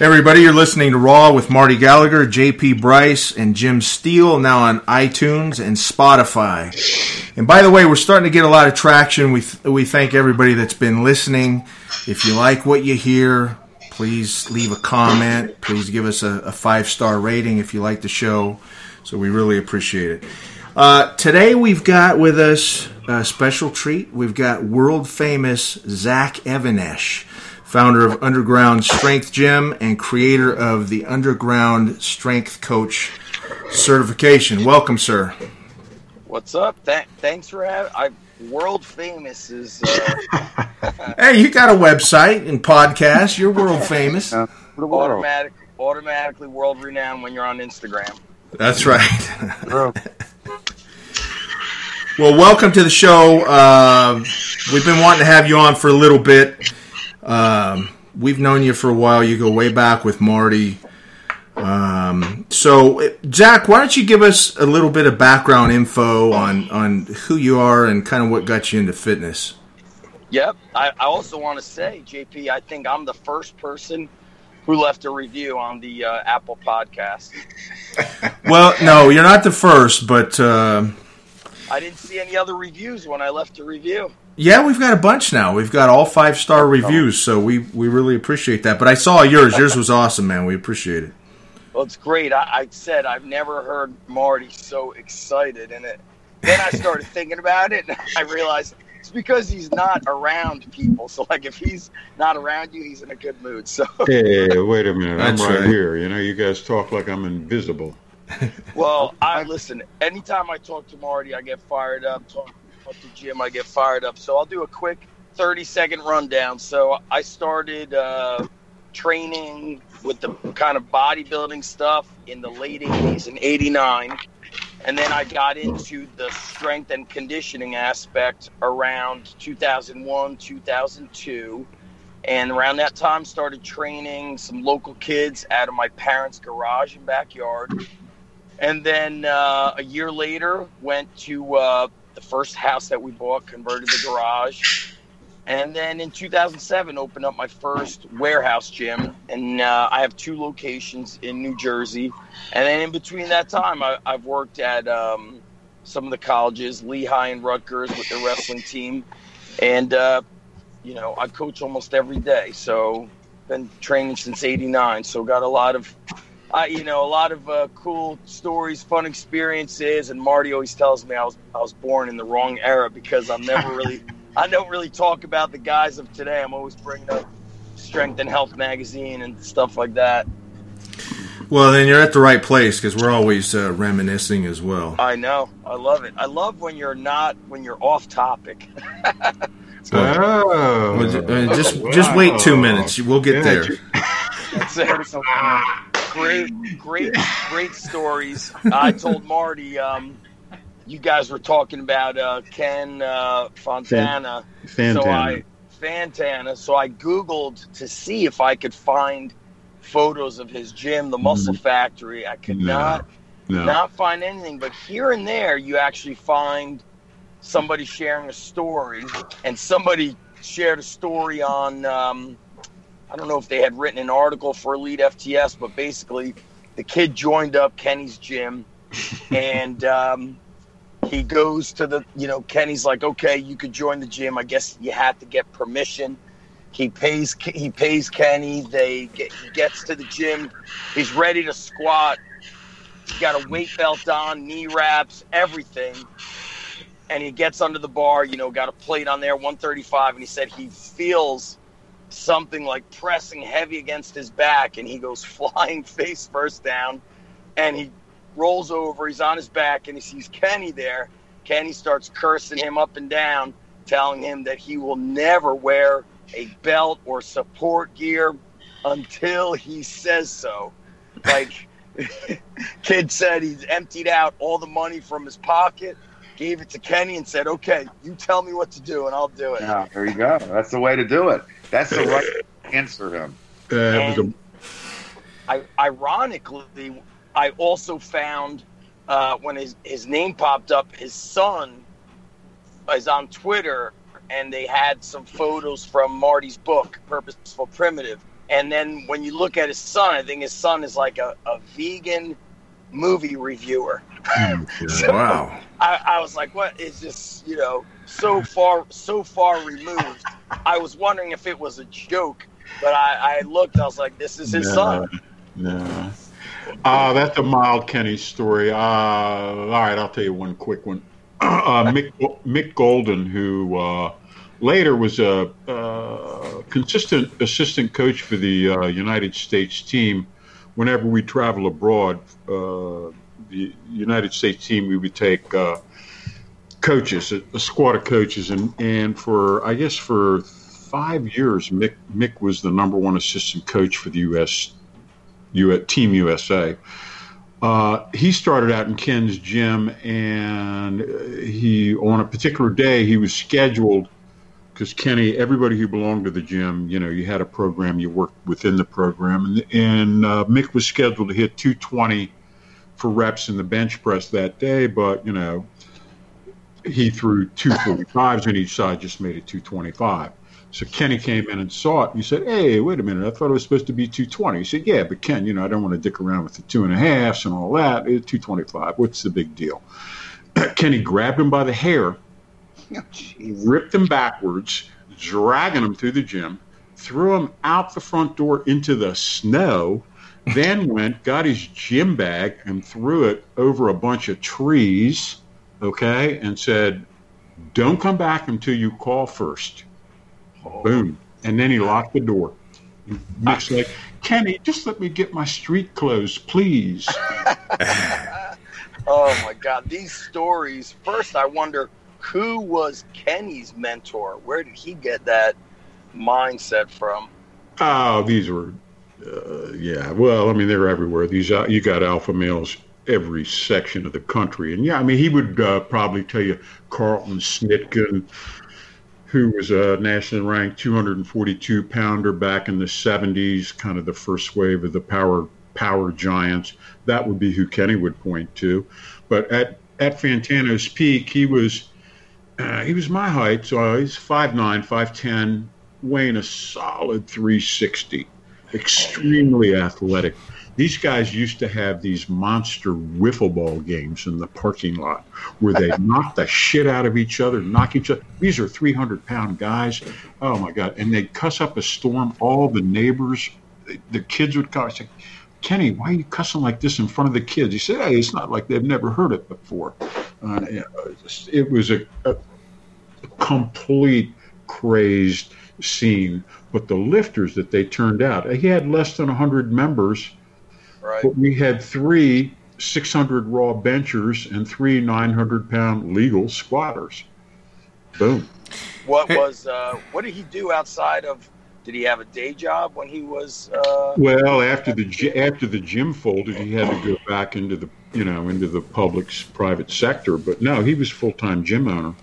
Everybody, you're listening to Raw with Marty Gallagher, JP Bryce, and Jim Steele, now on iTunes and Spotify. And by the way, we're starting to get a lot of traction. We, th- we thank everybody that's been listening. If you like what you hear, please leave a comment. Please give us a, a five star rating if you like the show. So we really appreciate it. Uh, today we've got with us a special treat. We've got world famous Zach Even-Esh founder of Underground Strength Gym and creator of the Underground Strength Coach certification. Welcome, sir. What's up? Th- thanks for having. I world famous is. Uh... hey, you got a website and podcast. You're world famous. Uh, automatic, automatically world renowned when you're on Instagram. That's right. well, welcome to the show. Uh, we've been wanting to have you on for a little bit. Um, we've known you for a while. You go way back with Marty. Um, so, Zach, why don't you give us a little bit of background info on, on who you are and kind of what got you into fitness? Yep. I, I also want to say, JP, I think I'm the first person who left a review on the uh, Apple podcast. well, no, you're not the first, but. Uh, I didn't see any other reviews when I left a review. Yeah, we've got a bunch now. We've got all five star reviews, so we we really appreciate that. But I saw yours. Yours was awesome, man. We appreciate it. Well, it's great. I, I said I've never heard Marty so excited, and it. Then I started thinking about it, and I realized it's because he's not around people. So, like, if he's not around you, he's in a good mood. So. Hey, wait a minute. I'm right, right here. You know, you guys talk like I'm invisible. well, I listen. Anytime I talk to Marty, I get fired up. Talk at the gym, I get fired up. So I'll do a quick 30 second rundown. So I started uh, training with the kind of bodybuilding stuff in the late 80s and 89. And then I got into the strength and conditioning aspect around 2001, 2002. And around that time, started training some local kids out of my parents' garage and backyard. And then uh, a year later, went to uh, the first house that we bought, converted the garage, and then in 2007 opened up my first warehouse gym, and uh, I have two locations in New Jersey. And then in between that time, I, have worked at um, some of the colleges, Lehigh and Rutgers, with the wrestling team, and uh, you know I coach almost every day. So been training since '89, so got a lot of uh, you know, a lot of uh, cool stories, fun experiences, and Marty always tells me I was I was born in the wrong era because I'm never really I don't really talk about the guys of today. I'm always bringing up Strength and Health magazine and stuff like that. Well, then you're at the right place because we're always uh, reminiscing as well. I know. I love it. I love when you're not when you're off topic. oh, well, just just wait two minutes. We'll get yeah, there. Great, great, great stories. I told Marty, um, you guys were talking about uh, Ken uh, Fontana. Fantano. So I, Fantano. So I Googled to see if I could find photos of his gym, the Muscle mm-hmm. Factory. I could no. not no. not find anything, but here and there you actually find somebody sharing a story, and somebody shared a story on um, I don't know if they had written an article for Elite FTS, but basically, the kid joined up Kenny's gym, and um, he goes to the, you know, Kenny's like, okay, you could join the gym. I guess you had to get permission. He pays, he pays Kenny. They get, he gets to the gym. He's ready to squat. He's got a weight belt on, knee wraps, everything. And he gets under the bar, you know, got a plate on there, 135, and he said he feels something like pressing heavy against his back, and he goes flying face first down, and he rolls over. He's on his back, and he sees Kenny there. Kenny starts cursing him up and down, telling him that he will never wear a belt or support gear until he says so. Like, kid said he's emptied out all the money from his pocket, gave it to Kenny, and said, "Okay, you tell me what to do, and I'll do it." Yeah, there you go. That's the way to do it. That's the right answer him. Uh, I, ironically, I also found uh, when his, his name popped up, his son is on Twitter, and they had some photos from Marty's book, Purposeful Primitive. And then when you look at his son, I think his son is like a, a vegan movie reviewer. Hmm, so wow. I, I was like, what is this, you know, so far so far removed. I was wondering if it was a joke, but I, I looked, I was like, this is his no, son. No. Uh, that's a mild Kenny story. Uh, all right, I'll tell you one quick one. Uh, Mick, Mick Golden, who uh, later was a uh, consistent assistant coach for the uh, United States team. Whenever we travel abroad, uh, the United States team, we would take uh, coaches, a, a, squad of coaches, and and for I guess for five years, Mick Mick was the number one assistant coach for the U.S. U, Team USA. Uh, he started out in Ken's gym, and he on a particular day he was scheduled because Kenny, everybody who belonged to the gym, you know, you had a program, you worked within the program, and, and uh, Mick was scheduled to hit 220 for reps in the bench press that day, but you know, he threw 245s on each side, just made it 225. So Kenny came in and saw it. And he said, "Hey, wait a minute! I thought it was supposed to be 220." He said, "Yeah, but Ken, you know, I don't want to dick around with the two and a halfs and all that. It's 225. What's the big deal?" Kenny grabbed him by the hair Oh, ripped him backwards, dragging him through the gym, threw him out the front door into the snow, then went, got his gym bag, and threw it over a bunch of trees, okay, and said, Don't come back until you call first. Oh. Boom. And then he locked the door. Mick's like, Kenny, just let me get my street clothes, please. oh my God. These stories, first I wonder who was Kenny's mentor? Where did he get that mindset from? Oh, these were, uh, yeah. Well, I mean, they're everywhere. These uh, you got alpha males every section of the country, and yeah, I mean, he would uh, probably tell you Carlton Snitkin, who was a nationally ranked 242 pounder back in the 70s, kind of the first wave of the power power giants. That would be who Kenny would point to. But at at Fantano's peak, he was uh, he was my height, so he's 5'9", 5'10", weighing a solid 360. Extremely athletic. These guys used to have these monster wiffle ball games in the parking lot where they knock the shit out of each other, knock each other. These are 300 pound guys. Oh my God. And they'd cuss up a storm. All the neighbors, the kids would come. I say, Kenny, why are you cussing like this in front of the kids? He said, Hey, it's not like they've never heard it before. Uh, it was a, a, complete crazed scene. But the lifters that they turned out, he had less than 100 members, right. but we had three 600 raw benchers and three 900 pound legal squatters. Boom. What was uh, what did he do outside of? Did he have a day job when he was? Uh, well, after the after the gym folded, he had to go back into the you know into the public's private sector. But no, he was full time gym owner.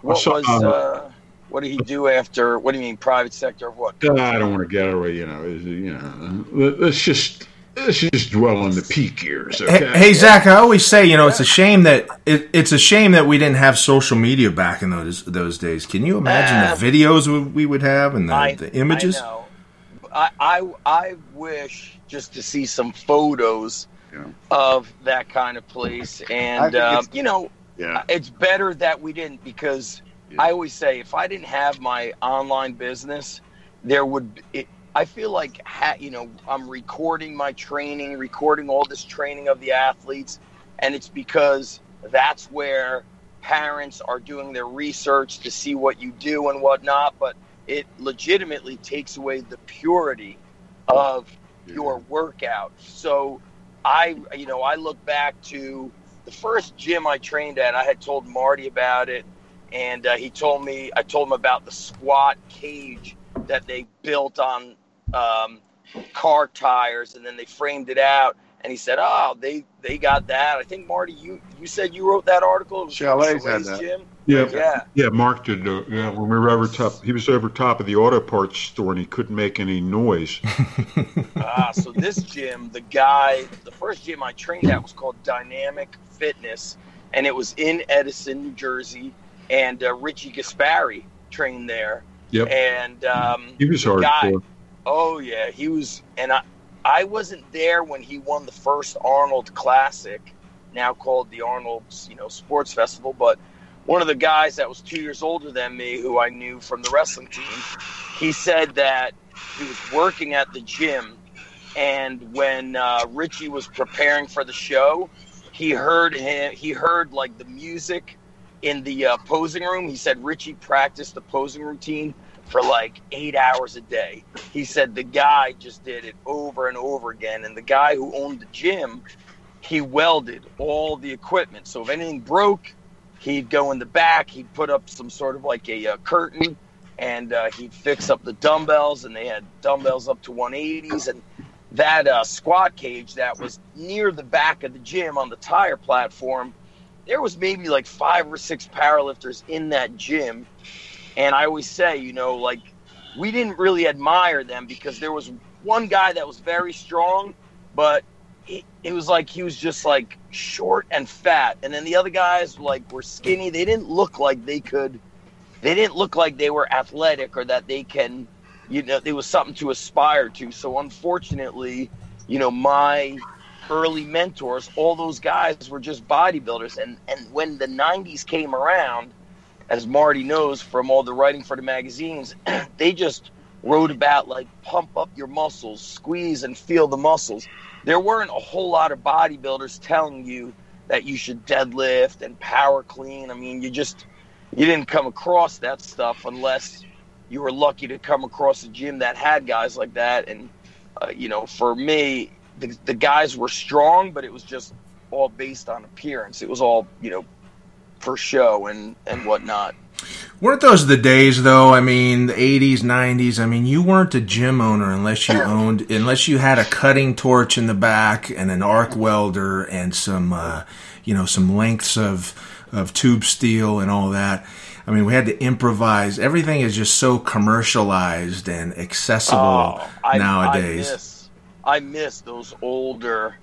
What saw, was? Uh, uh, what did he do after? What do you mean, private sector of what? I don't want to get away. You know, you know. Let's just let's just dwell on the peak years. Okay? Hey, hey, Zach, I always say, you know, it's a shame that it, it's a shame that we didn't have social media back in those those days. Can you imagine uh, the videos we would have and the, I, the images? I, know. I, I I wish just to see some photos yeah. of that kind of place, and uh, you know, yeah. It's better that we didn't because yeah. I always say if I didn't have my online business, there would. It, I feel like ha, you know I'm recording my training, recording all this training of the athletes, and it's because that's where parents are doing their research to see what you do and whatnot. But it legitimately takes away the purity of yeah. your workout. So I, you know, I look back to the first gym I trained at, I had told Marty about it, and uh, he told me I told him about the squat cage that they built on um, car tires, and then they framed it out. And he said, "Oh, they they got that." I think Marty, you you said you wrote that article. Chalet's had that. Gym. Yeah, yeah, yeah. Mark did. Uh, yeah, when we were over top, he was over top of the auto parts store, and he couldn't make any noise. ah, so this gym, the guy, the first gym I trained at was called Dynamic Fitness, and it was in Edison, New Jersey. And uh, Richie Gaspari trained there. Yep. And um, he was hardcore. Oh yeah, he was, and I, I wasn't there when he won the first Arnold Classic, now called the Arnold, you know, Sports Festival. But one of the guys that was two years older than me, who I knew from the wrestling team, he said that he was working at the gym, and when uh, Richie was preparing for the show, he heard him. He heard like the music in the uh, posing room. He said Richie practiced the posing routine for like eight hours a day. He said the guy just did it over and over again. And the guy who owned the gym, he welded all the equipment. So if anything broke, he'd go in the back, he'd put up some sort of like a, curtain, and uh, he'd fix up the dumbbells. And they had dumbbells up to 180s. And that uh, squat cage that was near the back of the gym on the tire platform, there was maybe like five or six powerlifters in that gym and I always say, you know, like we didn't really admire them because there was one guy that was very strong, but it, it was like he was just like short and fat, and then the other guys like were skinny. They didn't look like they could. They didn't look like they were athletic or that they can, you know, there was something to aspire to. So unfortunately, you know, my early mentors, all those guys were just bodybuilders, and and when the '90s came around as Marty knows from all the writing for the magazines, they just wrote about like pump up your muscles, squeeze and feel the muscles. There weren't a whole lot of bodybuilders telling you that you should deadlift and power clean. I mean, you just you didn't come across that stuff unless you were lucky to come across a gym that had guys like that. And uh, you know, for me, the, the guys were strong, but it was just all based on appearance. It was all you know for show and and whatnot. Weren't those the days though? I mean, the eighties, nineties. I mean, you weren't a gym owner unless you owned, unless you had a cutting torch in the back and an arc welder and some, uh, you know, some lengths of of tube steel and all that. I mean, we had to improvise. Everything is just so commercialized and accessible oh, I, nowadays. I miss, I miss those older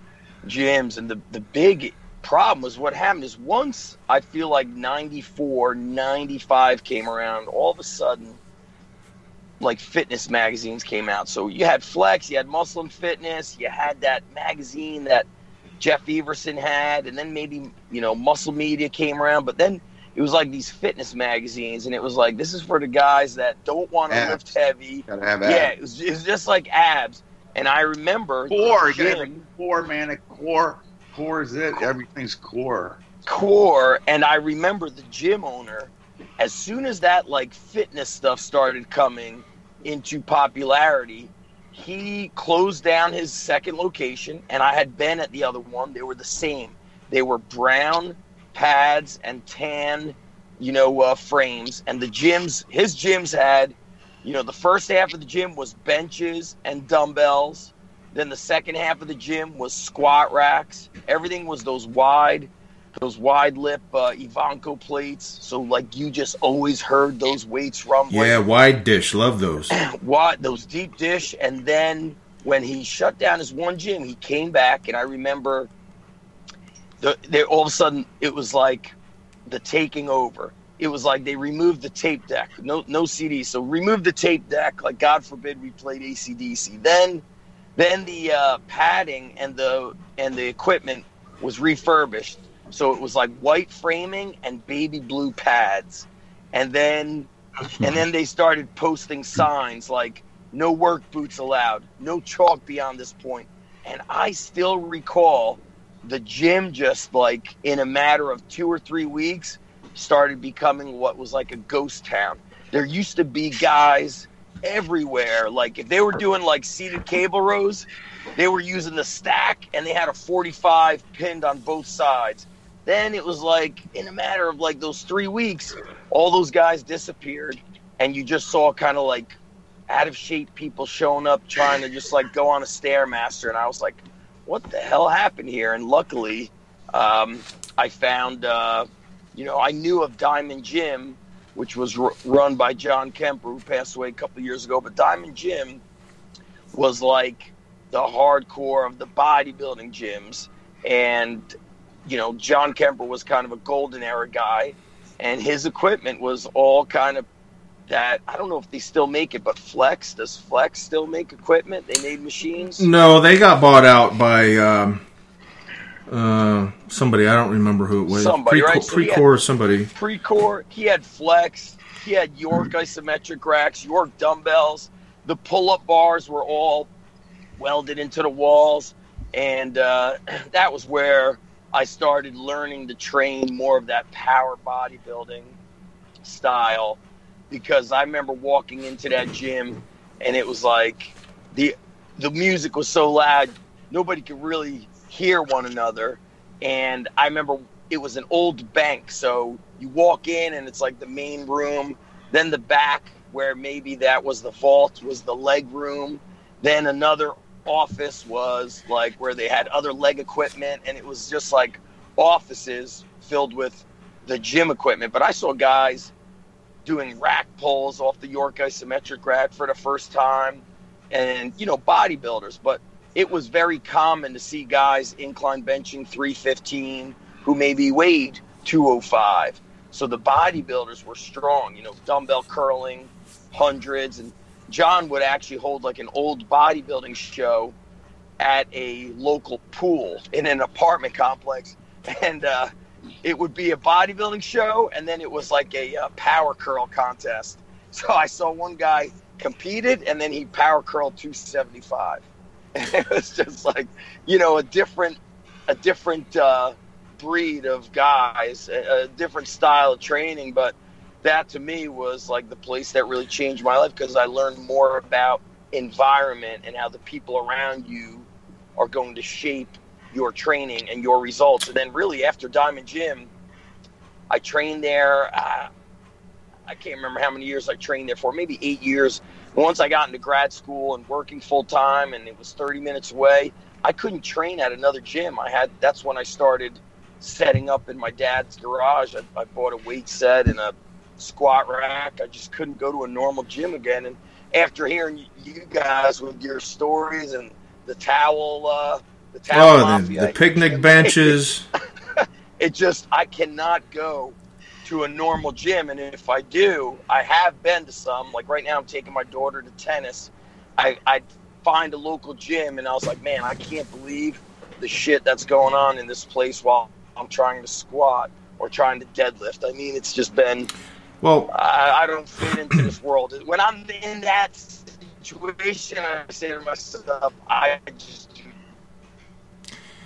gyms and the the big problem was what happened is once I feel like 94, 95 came around, all of a sudden, like fitness magazines came out. So you had Flex, you had Muscle and Fitness, you had that magazine that Jeff Everson had, and then maybe, you know, Muscle Media came around, but then it was like these fitness magazines, and it was like, this is for the guys that don't want to lift heavy. Yeah, it was, it was, just like abs. And I remember core, core, man, a core core is it. Everything's core. Core, and I remember the gym owner. As soon as that like fitness stuff started coming into popularity, he closed down his second location, and I had been at the other one. They were the same. They were brown pads and tan, you know, uh, frames. And the gyms, his gyms had, you know, the first half of the gym was benches and dumbbells then the second half of the gym was squat racks. Everything was those wide, those wide lip uh, Ivanko plates. So like you just always heard those weights rumbling. Yeah, wide dish, love those. what those deep dish, and then when he shut down his one gym, he came back, and I remember. The, they, all of a sudden, it was like the taking over. It was like they removed the tape deck, no no CD. So remove the tape deck. Like God forbid we played ACDC. Then then the uh, padding and the and the equipment was refurbished, so it was like white framing and baby blue pads, and then and then they started posting signs like "No work boots allowed," "No chalk beyond this point," and I still recall the gym just like in a matter of two or three weeks started becoming what was like a ghost town. There used to be guys everywhere. Like if they were doing like seated cable rows, they were using the stack and they had a 45 pinned on both sides. Then it was like in a matter of like those three weeks, all those guys disappeared, and you just saw kind of like out of shape people showing up trying to just like go on a stairmaster, and I was like, what the hell happened here? And luckily, um, I found, uh, you know, I knew of Diamond Gym which was r- run by John Kemper, who passed away a couple years ago. But Diamond Gym was like the hardcore of the bodybuilding gyms. And, you know, John Kemper was kind of a golden era guy, and his equipment was all kind of that I don't know if they still make it, but Flex does Flex still make equipment? They made machines. No, they got bought out by um, uh, somebody. I don't remember who it was. Somebody, Pre- right? So he Precor, somebody. Precor. He had Flex. He had York isometric racks, York dumbbells. The pull-up bars were all welded into the walls, and uh, that was where I started learning to train more of that power bodybuilding style because I remember walking into that gym and it was like the the music was so loud nobody could really hear one another. And I remember it was an old bank. So you walk in and it's like the main room then the back where maybe that was the vault was the leg room. Then another office was like where they had other leg equipment and it was just like offices filled with the gym equipment. But I saw guys doing rack pulls off the York isometric rack for the first time, and you know bodybuilders. But it was very common to see guys incline benching 315 who maybe weighed 205. So the bodybuilders were strong. You know, dumbbell curling, hundreds, and John would actually hold like an old bodybuilding show at a local pool in an apartment complex, and. uh it would be a bodybuilding show, and then it was like a uh, power curl contest. So I saw one guy competed, and then he power curled 275. It was just like, you know, a different, a different uh, breed of guys, a, a different style of training. But that to me was like the place that really changed my life because I learned more about environment and how the people around you are going to shape your training and your results. And then, really, after Diamond Gym, I trained there. Uh, I can't remember how many years I trained there for, maybe eight years. Once I got into grad school and working full time, and it was 30 minutes away, I couldn't train at another gym. I had that's when I started setting up in my dad's garage. I, I bought a weight set and a squat rack. I just couldn't go to a normal gym again. And after hearing you guys with your stories and the towel uh, the oh, mafia, the, the picnic benches. it just I cannot go to a normal gym, and if I do, I have been to some. Like right now, I'm taking my daughter to tennis. I I find a local gym, and I was like, man, I can't believe the shit that's going on in this place while I'm trying to squat or trying to deadlift. I mean, it's just been. Well, I, I don't fit into this world. When I'm in that situation, I say to myself, I just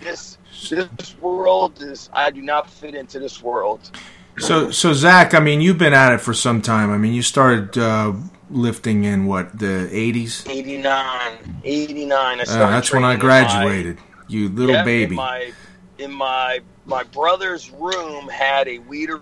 this this world is I do not fit into this world. So so Zach, I mean, you've been at it for some time. I mean, you started uh, lifting in what the eighties? 89. 89. I uh, that's when I graduated. My, you little yeah, baby. In my in my my brother's room had a Weider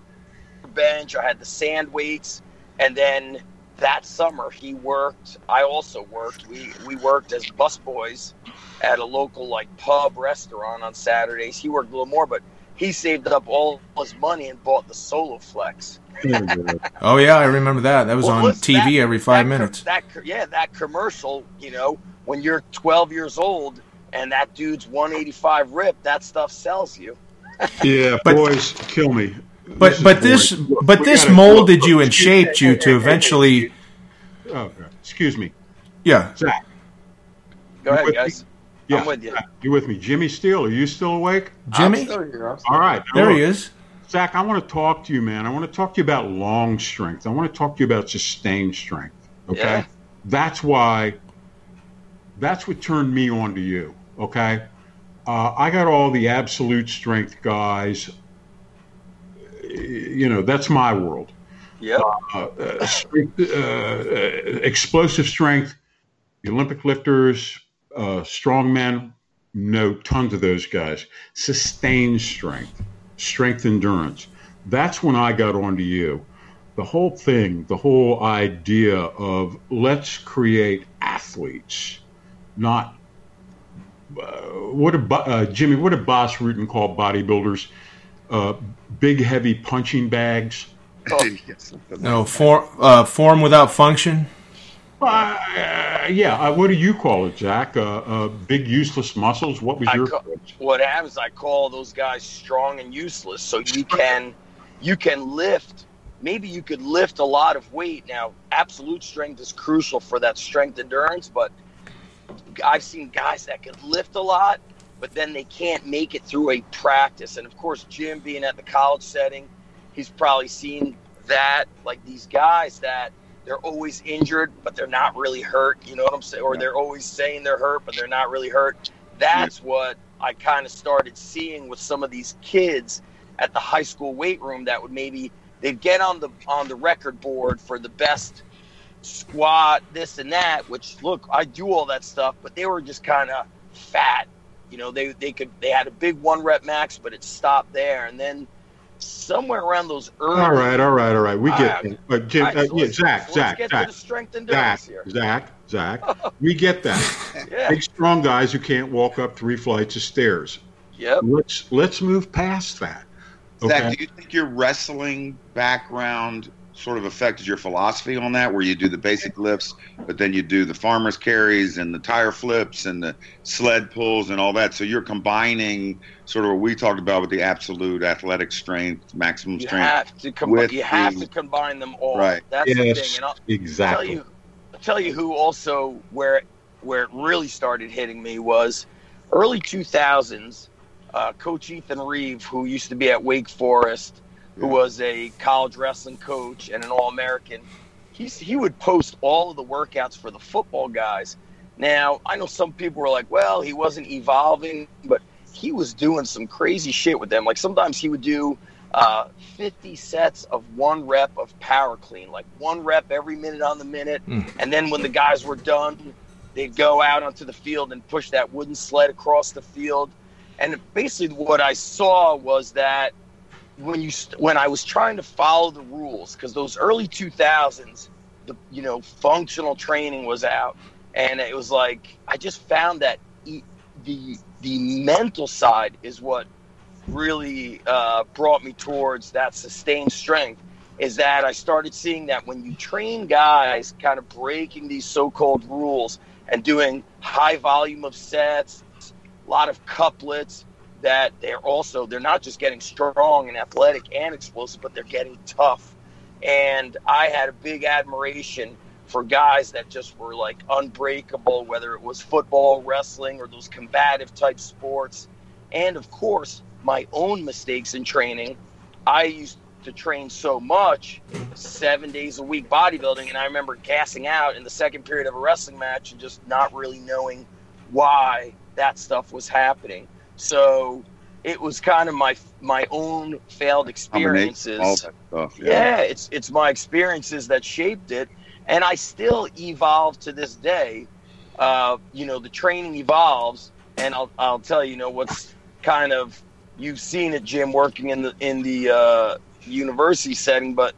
bench. I had the sand weights, and then that summer he worked. I also worked. We we worked as busboys at a local like pub restaurant on Saturdays. He worked a little more, but he saved up all his money and bought the Soloflex. oh yeah, I remember that. That was well, on TV that, every five that, minutes. That yeah, that commercial. You know, when you're 12 years old and that dude's 185 rip, that stuff sells you. yeah, but, boys, kill me. But this but this but this molded you and shaped you to eventually. Oh, excuse me. Yeah. Zach. Go ahead, guys. Yeah, I'm with you. You with me, Jimmy Steele? Are you still awake? Jimmy, here. all right. There look, he is. Zach, I want to talk to you, man. I want to talk to you about long strength. I want to talk to you about sustained strength. Okay, yeah. that's why. That's what turned me on to you. Okay, uh, I got all the absolute strength guys. You know, that's my world. Yeah. Uh, uh, uh, uh, explosive strength, the Olympic lifters, uh, strongmen, know tons of those guys. Sustained strength, strength endurance. That's when I got onto you. The whole thing, the whole idea of let's create athletes, not uh, what a uh, Jimmy, what did Bas Rutten call bodybuilders? Uh, big, heavy punching bags. Oh. no, form, uh, form without function. Uh, yeah. Uh, what do you call it, Jack? Uh, uh big useless muscles. What was your? Call, what happens? I call those guys strong and useless. So you can, you can lift maybe you could lift a lot of weight. Now, absolute strength is crucial for that strength endurance, but I've seen guys that could lift a lot, but then they can't make it through a practice. And of course, Jim being at the college setting, he's probably seen that. Like these guys that they're always injured, but they're not really hurt. You know what I'm saying? Or they're always saying they're hurt, but they're not really hurt. That's what I kind of started seeing with some of these kids at the high school weight room that would maybe they'd get on the on the record board for the best squat, this and that. Which look, I do all that stuff, but they were just kind of fat. You know, they they could they had a big one rep max, but it stopped there, and then somewhere around those early. All right, all right, all right. We get uh, But Jim, uh, yeah, Zach, Zach, Zach, strength and Zach, here. Zach, Zach. we get that. yeah. Big, strong guys who can't walk up three flights of stairs. Yep. Let's let's move past that. Okay? Zach, do you think your wrestling background sort of affected your philosophy on that, where you do the basic lifts, but then you do the farmer's carries and the tire flips and the sled pulls and all that. So you're combining sort of what we talked about with the absolute athletic strength, maximum you strength. Have to com- you have the, to combine them all. Right. That's yes, the thing. And I'll exactly. Tell you, I'll tell you who also where where it really started hitting me was early 2000s. Uh, Coach Ethan Reeve, who used to be at Wake Forest who was a college wrestling coach and an All American, he would post all of the workouts for the football guys. Now, I know some people were like, well, he wasn't evolving, but he was doing some crazy shit with them. Like sometimes he would do uh, 50 sets of one rep of power clean, like one rep every minute on the minute. Mm. And then when the guys were done, they'd go out onto the field and push that wooden sled across the field. And basically, what I saw was that when you when I was trying to follow the rules because those early 2000s the you know functional training was out and it was like I just found that the the mental side is what really uh, brought me towards that sustained strength is that I started seeing that when you train guys kind of breaking these so-called rules and doing high volume of sets a lot of couplets that they're also they're not just getting strong and athletic and explosive, but they're getting tough. And I had a big admiration for guys that just were like unbreakable, whether it was football, wrestling, or those combative type sports. And of course, my own mistakes in training. I used to train so much, seven days a week bodybuilding, and I remember gassing out in the second period of a wrestling match and just not really knowing why that stuff was happening. So it was kind of my my own failed experiences. Stuff, yeah. yeah, it's it's my experiences that shaped it, and I still evolve to this day. Uh, you know, the training evolves, and I'll I'll tell you, you know what's kind of you've seen it, Jim, working in the in the uh, university setting, but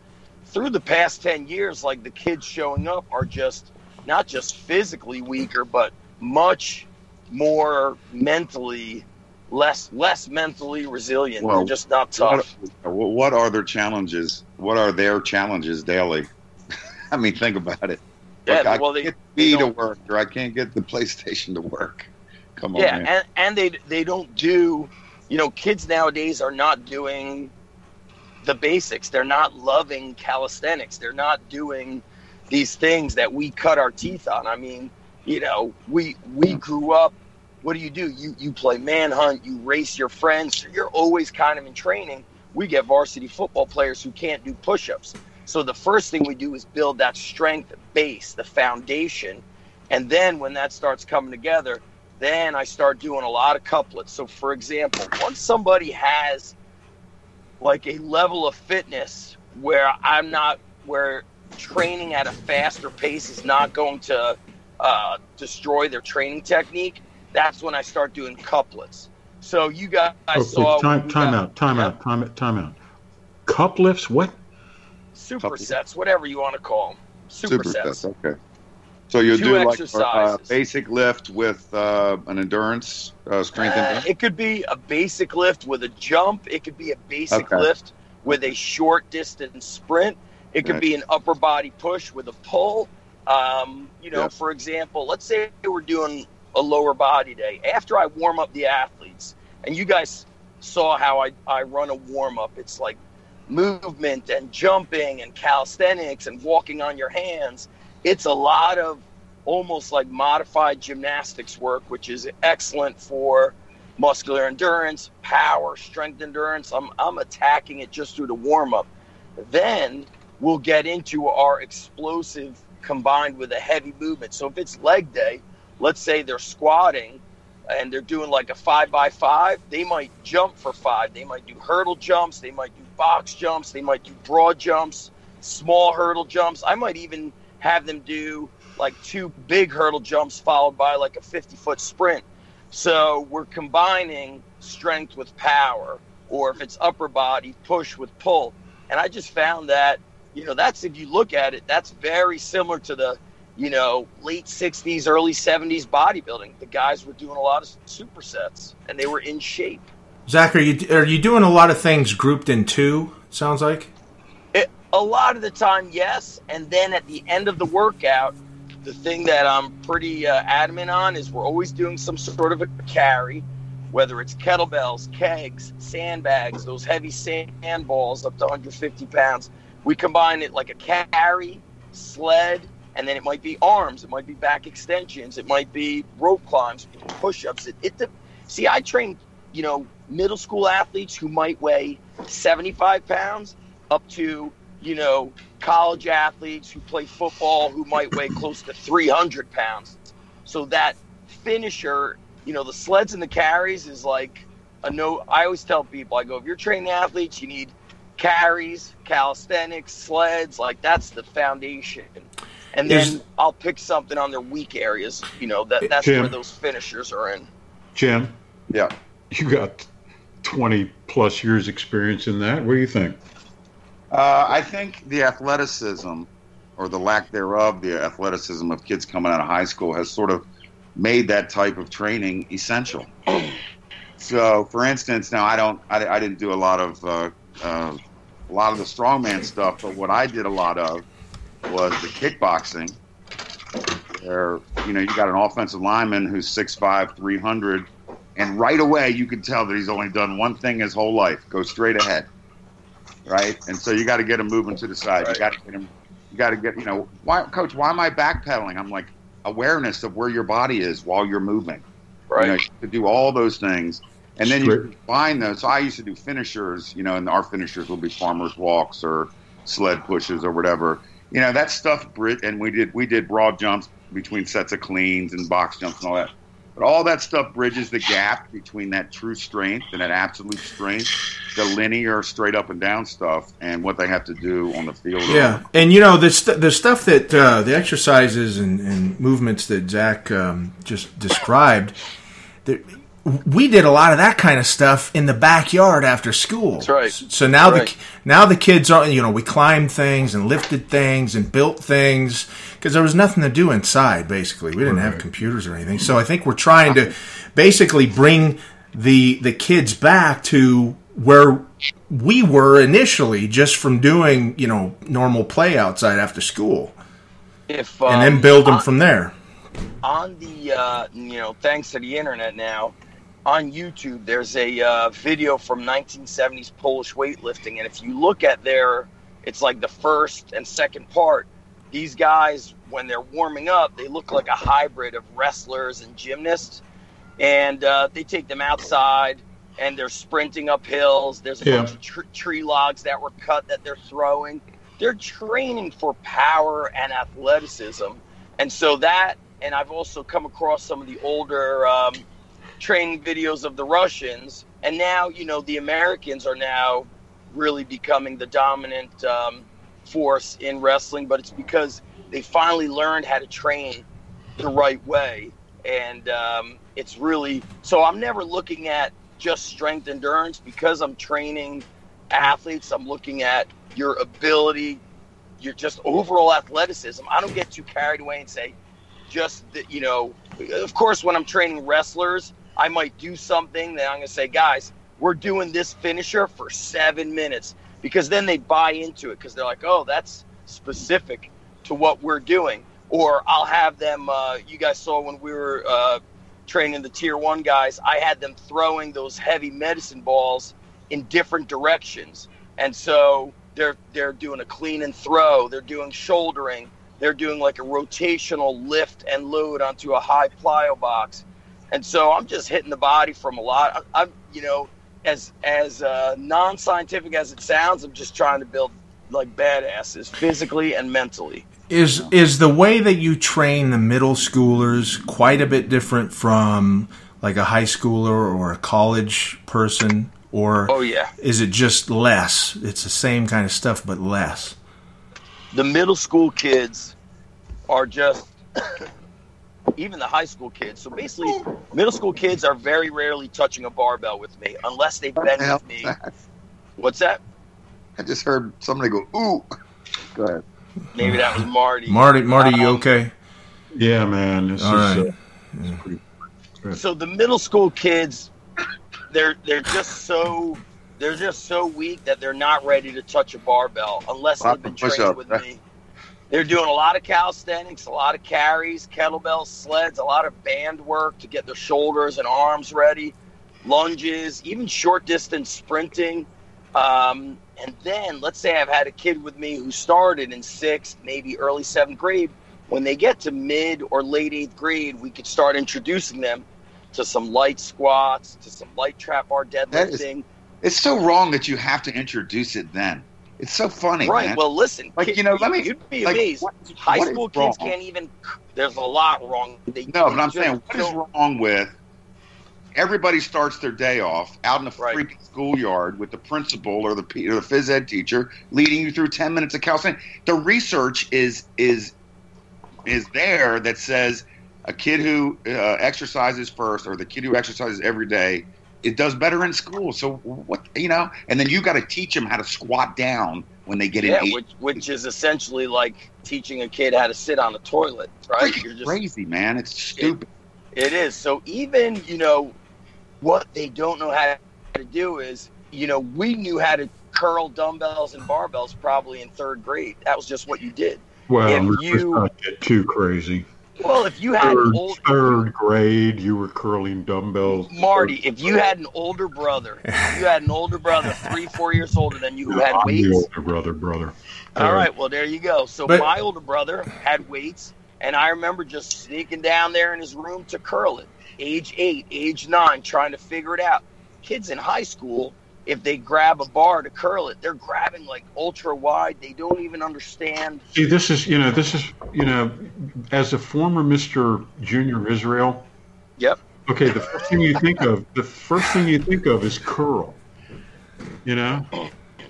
through the past ten years, like the kids showing up are just not just physically weaker, but much more mentally less less mentally resilient. Well, They're just not tough. What, what are their challenges? What are their challenges daily? I mean, think about it. Yeah, Look, well, I they can't get to work, or I can't get the PlayStation to work. Come on, yeah, man. and and they they don't do. You know, kids nowadays are not doing the basics. They're not loving calisthenics. They're not doing these things that we cut our teeth on. I mean, you know, we we grew up what do you do? You you play manhunt, you race your friends. You're always kind of in training. We get varsity football players who can't do push-ups. So the first thing we do is build that strength base, the foundation. And then when that starts coming together, then I start doing a lot of couplets. So for example, once somebody has like a level of fitness where I'm not where training at a faster pace is not going to uh, destroy their training technique, that's when I start doing couplets. So you guys okay, saw time, time got, out, time yeah. out, time out, time out. Couplets, what? Supersets, whatever you want to call them. Supersets. sets. Okay. So you do like a uh, basic lift with uh, an endurance uh, strength. Uh, it could be a basic lift with a jump. It could be a basic okay. lift with a short distance sprint. It could right. be an upper body push with a pull. Um, you know, for example, let's say we're doing a lower body day. After I warm up the athletes, and you guys saw how I, I run a warm up, it's like movement and jumping and calisthenics and walking on your hands. It's a lot of almost like modified gymnastics work, which is excellent for muscular endurance, power, strength endurance. I'm, I'm attacking it just through the warm up. Then we'll get into our explosive combined with a heavy movement. So if it's leg day, let's say they're squatting and they're doing like a five by five, they might jump for five. They might do hurdle jumps. They might do box jumps. They might do broad jumps, small hurdle jumps. I might even have them do like two big hurdle jumps followed by like a 50 foot sprint. So we're combining strength with power, or if it's upper body, push with pull. And I just found that, you know, that's if you look at it, that's very similar to the you know, late 60s, early 70s bodybuilding. The guys were doing a lot of supersets and they were in shape. Zach, are you are you doing a lot of things grouped in two? Sounds like it, a lot of the time, yes. And then at the end of the workout, the thing that I'm pretty uh, adamant on is we're always doing some sort of a carry, whether it's kettlebells, kegs, sandbags, those heavy sand balls up to 150 pounds. We combine it like a carry, sled, and then it might be arms, it might be back extensions, it might be rope climbs, push-ups. It, it see, I train, you know, middle school athletes who might weigh 75 pounds up to, you know, college athletes who play football who might weigh close to 300 pounds. So that finisher, you know, the sleds and the carries is like a no. I always tell people, I go, if you're training athletes, you need carries, calisthenics, sleds. Like that's the foundation and then Is, I'll pick something on their weak areas. You know that that's Jim, where those finishers are in. Jim, yeah, you got twenty plus years experience in that. What do you think? Uh, I think the athleticism, or the lack thereof, the athleticism of kids coming out of high school has sort of made that type of training essential. so, for instance, now I don't, I, I didn't do a lot of, uh, uh, a lot of the strongman stuff, but what I did a lot of was the kickboxing, where you know you got an offensive lineman who's 6'5", 300, and right away you can tell that he's only done one thing his whole life: go straight ahead, right? And so you got to get him moving to the side. Right. You got to get him. You got to get you know why, coach? Why am I backpedaling? I'm like awareness of where your body is while you're moving. Right. You know, to do all those things. And then you find those. So I used to do finishers, you know, and our finishers will be farmers walks or sled pushes or whatever you know that stuff Brit and we did we did broad jumps between sets of cleans and box jumps and all that. But all that stuff bridges the gap between that true strength and that absolute strength, the linear straight up and down stuff, and what they have to do on the field. Yeah, and you know the st- the stuff that uh, the exercises and, and movements that Zach um, just described. We did a lot of that kind of stuff in the backyard after school. That's right. So now right. the now the kids are you know we climbed things and lifted things and built things because there was nothing to do inside. Basically, we didn't right. have computers or anything. So I think we're trying to basically bring the the kids back to where we were initially, just from doing you know normal play outside after school, if um, and then build them on, from there. On the uh, you know thanks to the internet now on YouTube, there's a uh, video from 1970s Polish weightlifting, and if you look at their, it's like the first and second part. These guys, when they're warming up, they look like a hybrid of wrestlers and gymnasts, and uh, they take them outside and they're sprinting up hills. There's a yeah. bunch of tr- tree logs that were cut that they're throwing. They're training for power and athleticism, and so that. And I've also come across some of the older. Um, training videos of the Russians, and now you know the Americans are now really becoming the dominant um, force in wrestling. But it's because they finally learned how to train the right way, and um, it's really so. I'm never looking at just strength endurance because I'm training athletes. I'm looking at your ability, your just overall athleticism. I don't get too carried away and say just that you know. Of course, when I'm training wrestlers, I might do something that I'm going to say, guys, we're doing this finisher for seven minutes because then they buy into it because they're like, oh, that's specific to what we're doing. Or I'll have them, uh, you guys saw when we were uh, training the tier one guys, I had them throwing those heavy medicine balls in different directions. and so they're they're doing a clean and throw. They're doing shouldering. They're doing like a rotational lift and load onto a high plyo box, and so I'm just hitting the body from a lot. I, I'm you know as as uh, non-scientific as it sounds, I'm just trying to build like badasses physically and mentally. Is is the way that you train the middle schoolers quite a bit different from like a high schooler or a college person? Or oh yeah, is it just less? It's the same kind of stuff but less. The middle school kids are just even the high school kids. So basically, middle school kids are very rarely touching a barbell with me unless they've been with me. That? What's that? I just heard somebody go ooh. Go ahead. Maybe that was Marty. Marty, Marty, um, you okay? Yeah, man. This All is, right. Uh, yeah. So the middle school kids, they're they're just so they're just so weak that they're not ready to touch a barbell unless they've been trained with me. They're doing a lot of calisthenics, a lot of carries, kettlebell sleds, a lot of band work to get their shoulders and arms ready, lunges, even short distance sprinting. Um, and then let's say I've had a kid with me who started in sixth, maybe early seventh grade. When they get to mid or late eighth grade, we could start introducing them to some light squats, to some light trap bar deadlifting. Is, it's so wrong that you have to introduce it then. It's so funny, right? Man. Well, listen, like you know, let me. You'd be like, amazed. What, High what school kids wrong? can't even. There's a lot wrong. They, no, but I'm saying, what is wrong with everybody starts their day off out in the right. freaking schoolyard with the principal or the or the phys ed teacher leading you through 10 minutes of calisthenics. The research is is is there that says a kid who uh, exercises first or the kid who exercises every day it does better in school. So what you know, and then you got to teach them how to squat down when they get yeah, in. Which, which is essentially like teaching a kid how to sit on a toilet, right? You're just crazy, man. It's stupid. It, it is. So even you know what they don't know how to do is, you know, we knew how to curl dumbbells and barbells probably in third grade. That was just what you did. Well, if you not get too crazy. Well, if you had third, old, third grade, you were curling dumbbells. Marty, if you had an older brother, you had an older brother, three, four years older than you, who had I'm weights. The older brother, brother. All right, well there you go. So but, my older brother had weights, and I remember just sneaking down there in his room to curl it age eight, age nine, trying to figure it out. Kids in high school, if they grab a bar to curl it, they're grabbing like ultra wide. They don't even understand. See, this is, you know, this is, you know, as a former Mr. Junior Israel. Yep. Okay, the first thing you think of, the first thing you think of is curl. You know?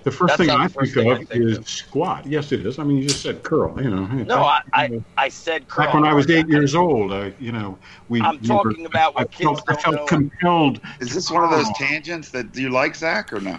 The first thing I think thing of I think is of. squat. Yes, it is. I mean, you just said curl. You know. No, I, I, I said curl. Back when I was eight years old, I, you know, we. I'm we talking were, about what I kids felt, I felt know. compelled. Is this one of those tangents that do you like, Zach, or no?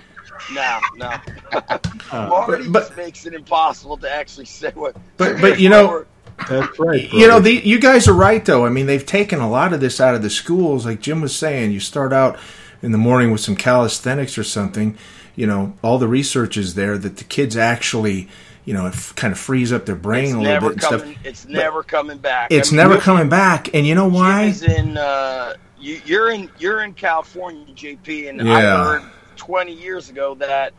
No, no. uh, Marty but, but, makes it impossible to actually say what. But but you know. That's right. You know, the, you guys are right, though. I mean, they've taken a lot of this out of the schools. Like Jim was saying, you start out in the morning with some calisthenics or something, you know, all the research is there that the kids actually, you know, it kind of frees up their brain it's a little bit coming, and stuff. It's never coming back. It's I mean, never coming back, and you know why? Jim is in uh, you, are in you're in California, JP, and yeah. I heard 20 years ago that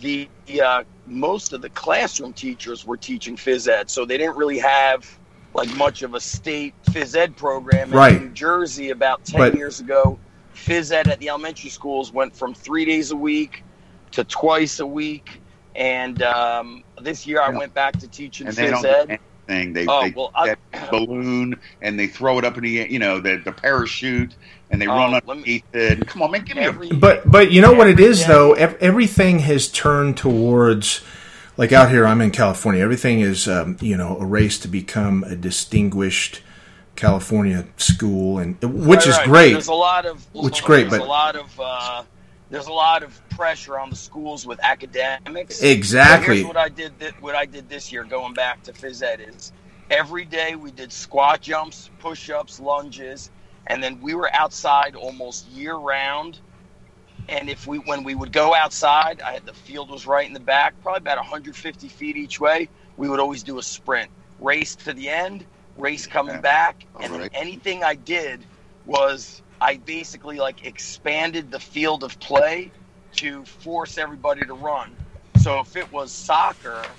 the uh, most of the classroom teachers were teaching phys ed, so they didn't really have like much of a state phys ed program in right. New Jersey about 10 but, years ago. Phys ed at the elementary schools went from three days a week to twice a week. And um, this year I went back to teaching and phys ed. Thing. They, oh, they well, get I, balloon and they throw it up in the you know the, the parachute and they oh, run underneath me, it. Come on, man, give every, me a. But but you know what it is though. Everything has turned towards like out here. I'm in California. Everything is um, you know a race to become a distinguished California school, and which right, is right. great. There's a lot of which great, but a lot of. Uh, there's a lot of pressure on the schools with academics. Exactly. here's what I did. Th- what I did this year, going back to phys ed, is every day we did squat jumps, push-ups, lunges, and then we were outside almost year round. And if we, when we would go outside, I had the field was right in the back, probably about 150 feet each way. We would always do a sprint, race to the end, race coming yeah. back, and right. anything I did was I basically like expanded the field of play to force everybody to run. So if it was soccer,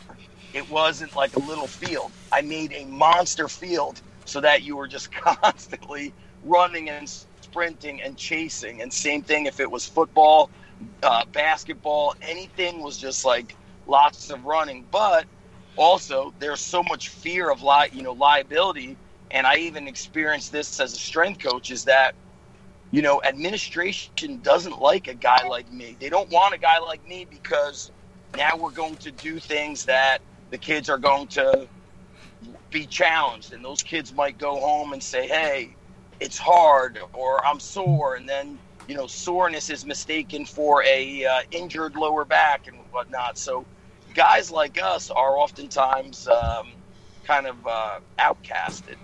it wasn't like a little field. I made a monster field so that you were just constantly running and sprinting and chasing. And same thing if it was football, uh, basketball, anything was just like lots of running. But also, there's so much fear of li- you know liability, and I even experienced this as a strength coach. Is that you know administration doesn't like a guy like me. They don't want a guy like me because now we're going to do things that the kids are going to be challenged, and those kids might go home and say, "Hey, it's hard," or "I'm sore," and then you know soreness is mistaken for a uh, injured lower back and whatnot. So guys like us are oftentimes um, kind of uh, outcasted.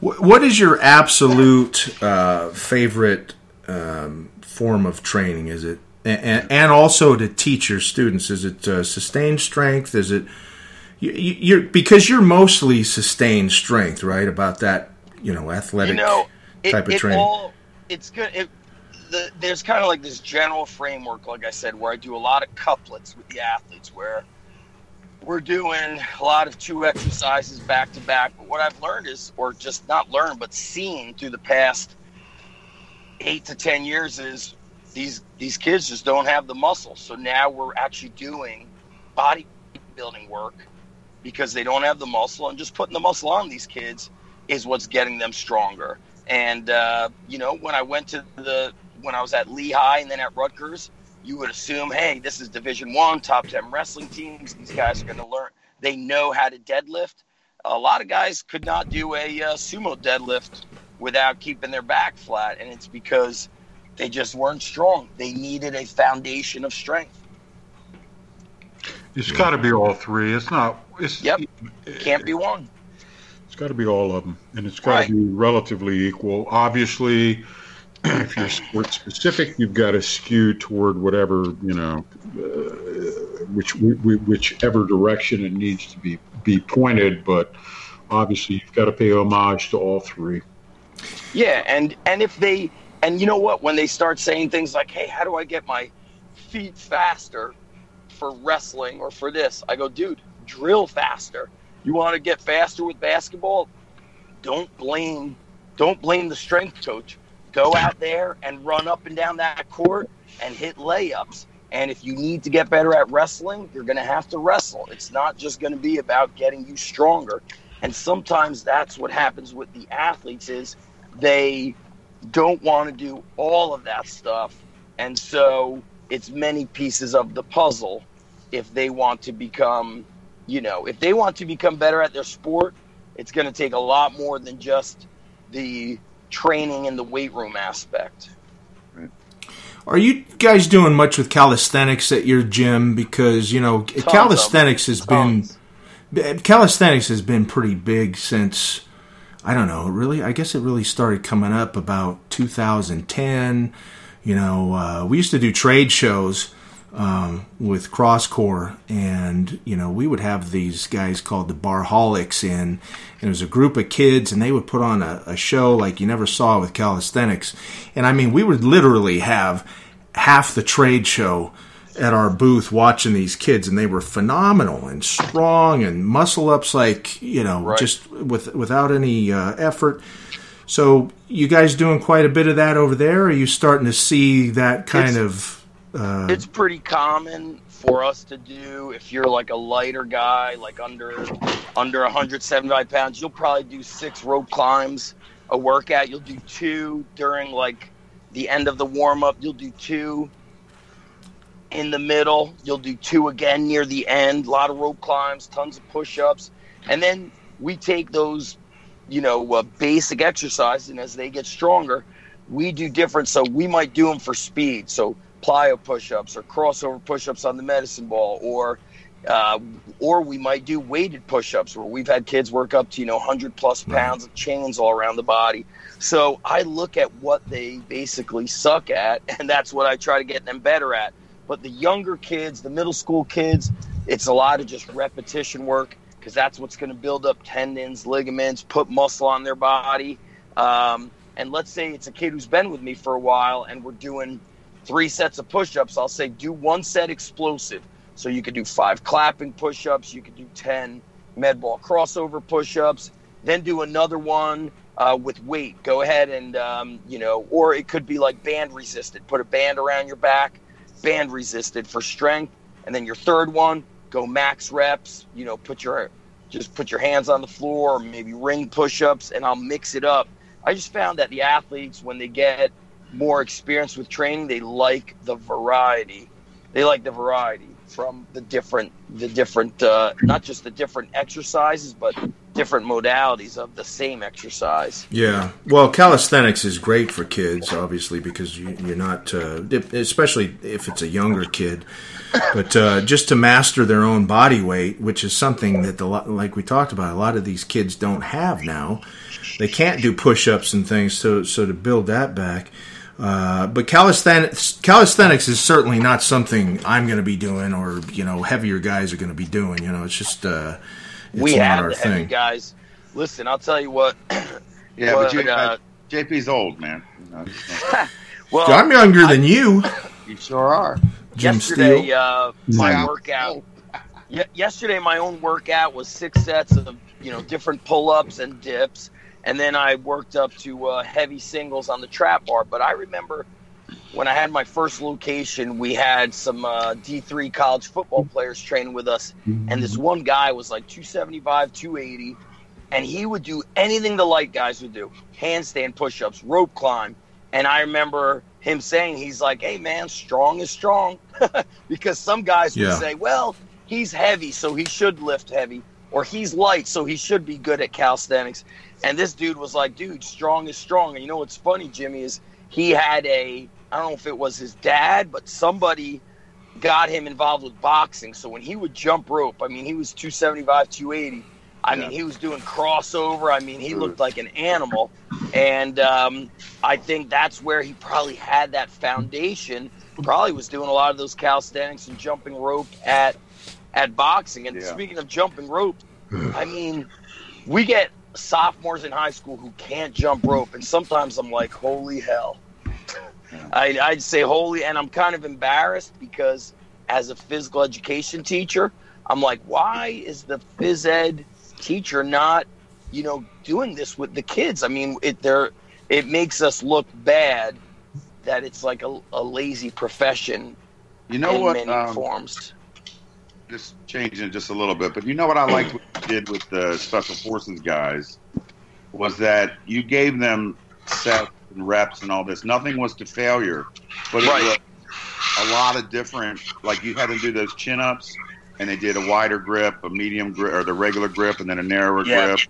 What is your absolute uh, favorite um, form of training? Is it and, and, also to teach your students? Is it uh, sustained strength? Is it you, are because you're mostly sustained strength, right? About that, you know, athletic you know, it, type of it training. All, it's good. It, the, there's kind of like this general framework, like I said, where I do a lot of couplets with the athletes, where we're doing a lot of two exercises back to back. But what I've learned is, or just not learned, but seen through the past eight to ten years is these these kids just don't have the muscle. So now we're actually doing bodybuilding work because they don't have the muscle, and just putting the muscle on these kids is what's getting them stronger. And uh, you know, when I went to the when I was at Lehigh and then at Rutgers, you would assume, hey, this is Division One, top ten wrestling teams. These guys are going to learn. They know how to deadlift. A lot of guys could not do a uh, sumo deadlift without keeping their back flat, and it's because they just weren't strong. They needed a foundation of strength. It's got to be all three. It's not. It's yep. It, Can't be one. It's got to be all of them, and it's got to right. be relatively equal. Obviously, if you're sport specific, you've got to skew toward whatever you know, uh, which whichever direction it needs to be be pointed. But obviously, you've got to pay homage to all three. Yeah, and and if they and you know what, when they start saying things like, "Hey, how do I get my feet faster for wrestling or for this?" I go, "Dude, drill faster. You want to get faster with basketball? Don't blame don't blame the strength coach go out there and run up and down that court and hit layups. And if you need to get better at wrestling, you're going to have to wrestle. It's not just going to be about getting you stronger. And sometimes that's what happens with the athletes is they don't want to do all of that stuff. And so it's many pieces of the puzzle if they want to become, you know, if they want to become better at their sport, it's going to take a lot more than just the training in the weight room aspect. Are you guys doing much with calisthenics at your gym? Because you know Tons calisthenics has Tons. been calisthenics has been pretty big since I don't know. Really, I guess it really started coming up about 2010. You know, uh, we used to do trade shows um, with CrossCore, and you know we would have these guys called the Barholics in, and it was a group of kids, and they would put on a, a show like you never saw with calisthenics, and I mean we would literally have half the trade show at our booth watching these kids and they were phenomenal and strong and muscle ups like you know right. just with without any uh, effort. So you guys doing quite a bit of that over there? Are you starting to see that kind it's, of uh, it's pretty common for us to do if you're like a lighter guy, like under under 175 pounds, you'll probably do six rope climbs a workout. You'll do two during like the end of the warm up. You'll do two in the middle. You'll do two again near the end. A lot of rope climbs, tons of push ups, and then we take those, you know, uh, basic exercises, and as they get stronger, we do different. So we might do them for speed. So plyo push-ups or crossover push-ups on the medicine ball or uh, or we might do weighted push-ups where we've had kids work up to you know 100 plus pounds of chains all around the body. So i look at what they basically suck at and that's what i try to get them better at. But the younger kids the middle school kids it's a lot of just repetition work because that's what's going to build up tendons ligaments put muscle on their body. Um, and let's say it's a kid who's been with me for a while and we're doing three sets of push-ups, I'll say do one set explosive. So you could do five clapping push ups, you could do 10 med ball crossover push ups, then do another one uh, with weight. Go ahead and, um, you know, or it could be like band resisted. Put a band around your back, band resisted for strength. And then your third one, go max reps, you know, put your just put your hands on the floor, or maybe ring push ups, and I'll mix it up. I just found that the athletes, when they get more experience with training, they like the variety. They like the variety from the different, the different, uh, not just the different exercises, but different modalities of the same exercise. Yeah, well, calisthenics is great for kids, obviously, because you, are not, uh, especially if it's a younger kid. But uh, just to master their own body weight, which is something that the like we talked about, a lot of these kids don't have now. They can't do push-ups and things, so so to build that back. Uh, but calisthenics, calisthenics is certainly not something I'm going to be doing, or you know, heavier guys are going to be doing. You know, it's just uh, it's we have the heavy guys. Listen, I'll tell you what. yeah, what, but you, uh, JP's old man. well, I'm younger than you. You sure are. Jim yesterday, uh, my workout. yesterday, my own workout was six sets of you know different pull-ups and dips and then I worked up to uh, heavy singles on the trap bar. But I remember when I had my first location, we had some uh, D3 college football players training with us, and this one guy was like 275, 280, and he would do anything the light guys would do handstand push ups, rope climb. And I remember him saying, he's like, hey, man, strong is strong. because some guys would say, well, he's heavy, so he should lift heavy, or he's light, so he should be good at calisthenics. And this dude was like, dude, strong is strong. And you know what's funny, Jimmy, is he had a, I don't know if it was his dad, but somebody got him involved with boxing. So when he would jump rope, I mean, he was 275, 280. I yeah. mean, he was doing crossover. I mean, he looked like an animal. And um, I think that's where he probably had that foundation. Probably was doing a lot of those calisthenics and jumping rope at at boxing. And yeah. speaking of jumping rope, I mean, we get sophomores in high school who can't jump rope, and sometimes I'm like, holy hell. I, I'd say holy, and I'm kind of embarrassed because as a physical education teacher, I'm like, why is the phys ed teacher not, you know, doing this with the kids? I mean, it there, it makes us look bad that it's like a, a lazy profession. You know in what? Many um, forms just changing it just a little bit. But you know what I liked what you did with the special forces guys was that you gave them sets and reps and all this. Nothing was to failure, but right. it was a lot of different. Like you had to do those chin ups, and they did a wider grip, a medium grip, or the regular grip, and then a narrower yeah. grip.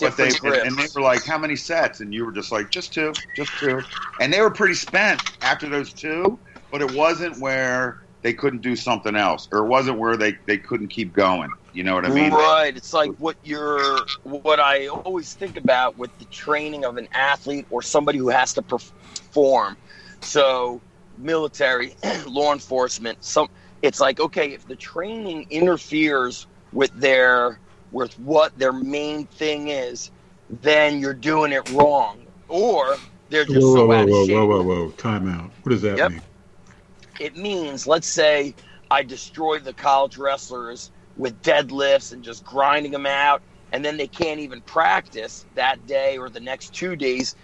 But they and, and, they were like, "How many sets?" And you were just like, "Just two, just two. And they were pretty spent after those two. But it wasn't where they couldn't do something else, or wasn't where they, they couldn't keep going. You know what I mean? Right. It's like what you're, what I always think about with the training of an athlete or somebody who has to perform. So, military, law enforcement, some. It's like okay, if the training interferes with their with what their main thing is, then you're doing it wrong, or they're just whoa, so whoa, out whoa, of shape. Whoa, whoa, whoa! Time out. What does that yep. mean? It means, let's say, I destroy the college wrestlers with deadlifts and just grinding them out, and then they can't even practice that day or the next two days.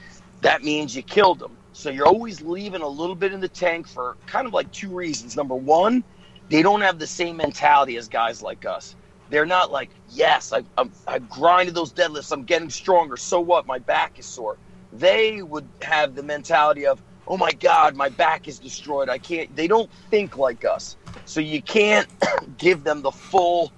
That means you killed them. So you're always leaving a little bit in the tank for kind of like two reasons. Number one, they don't have the same mentality as guys like us. They're not like, yes, I, I'm, I grinded those deadlifts. I'm getting stronger. So what? My back is sore. They would have the mentality of, oh my god my back is destroyed. I can't they don't think like us. So you can't give them the full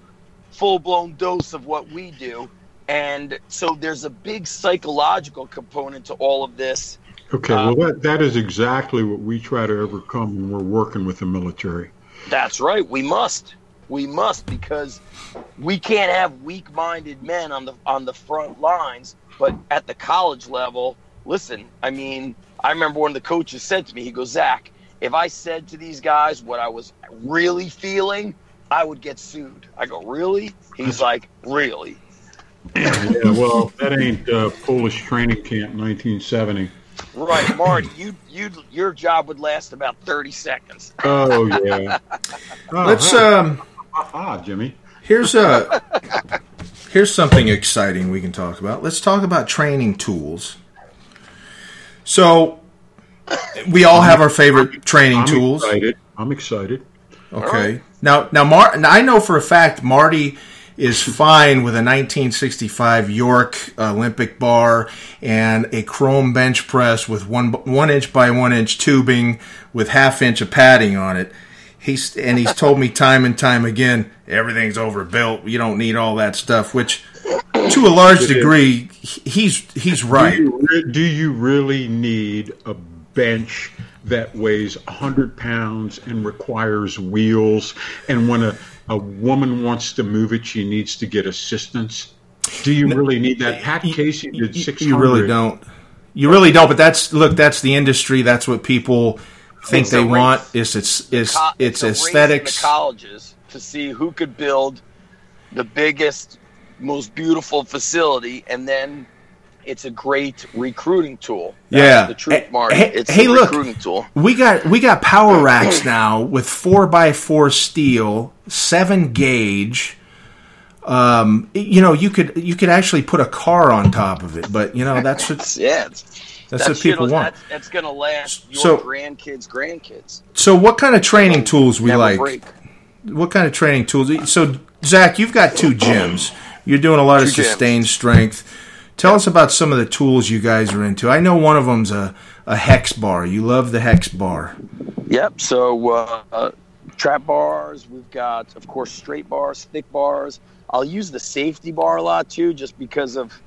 full blown dose of what we do. And so there's a big psychological component to all of this. Okay um, well that, that is exactly what we try to overcome when we're working with the military. That's right. We must. We must because we can't have weak-minded men on the on the front lines. But at the college level listen i mean I remember one of the coaches said to me, he goes, Zach, if I said to these guys what I was really feeling, I would get sued. I go, really? He's like, really? yeah, well, that ain't uh, Polish training camp 1970. Right, Marty. You, you, your job would last about 30 seconds. oh yeah. Oh, let's um, Ah, Jimmy. Here's a here's something exciting we can talk about. Let's talk about training tools. So we all have our favorite training I'm tools. Excited. I'm excited. Okay. Now, now, Mar- now I know for a fact Marty is fine with a 1965 York Olympic bar and a chrome bench press with one one inch by one inch tubing with half inch of padding on it. He's and he's told me time and time again everything's overbuilt. You don't need all that stuff. Which, to a large degree, he's he's right. Do you, re- do you really need a bench that weighs 100 pounds and requires wheels? And when a, a woman wants to move it, she needs to get assistance. Do you really need that? Pat Casey did 600. You really don't. You really don't. But that's look. That's the industry. That's what people think It's they a race. want. It's it's it's, Co- it's a race in aesthetics. the colleges to see who could build the biggest, most beautiful facility, and then it's a great recruiting tool. Yeah. the truth, Marty. hey- it's hey, a look. recruiting tool. We got we got power racks now with four by four steel, seven gauge. Um, you know, you could you could actually put a car on top of it, but you know that's what Yeah, that's that what people want. That's, that's going to last your So- grandkids' grandkids. So, what kind of training tools we Never like? break. What kind of training tools? So, Zach, you've got two gyms. You're doing a lot of Two gyms. sustained strength. Tell us about some of the tools you guys are into. I know one of them's a, a hex bar. You love the hex bar. Yep. So uh, trap bars. We've got, of course, straight bars, thick bars. I'll use the safety bar a lot too, just because of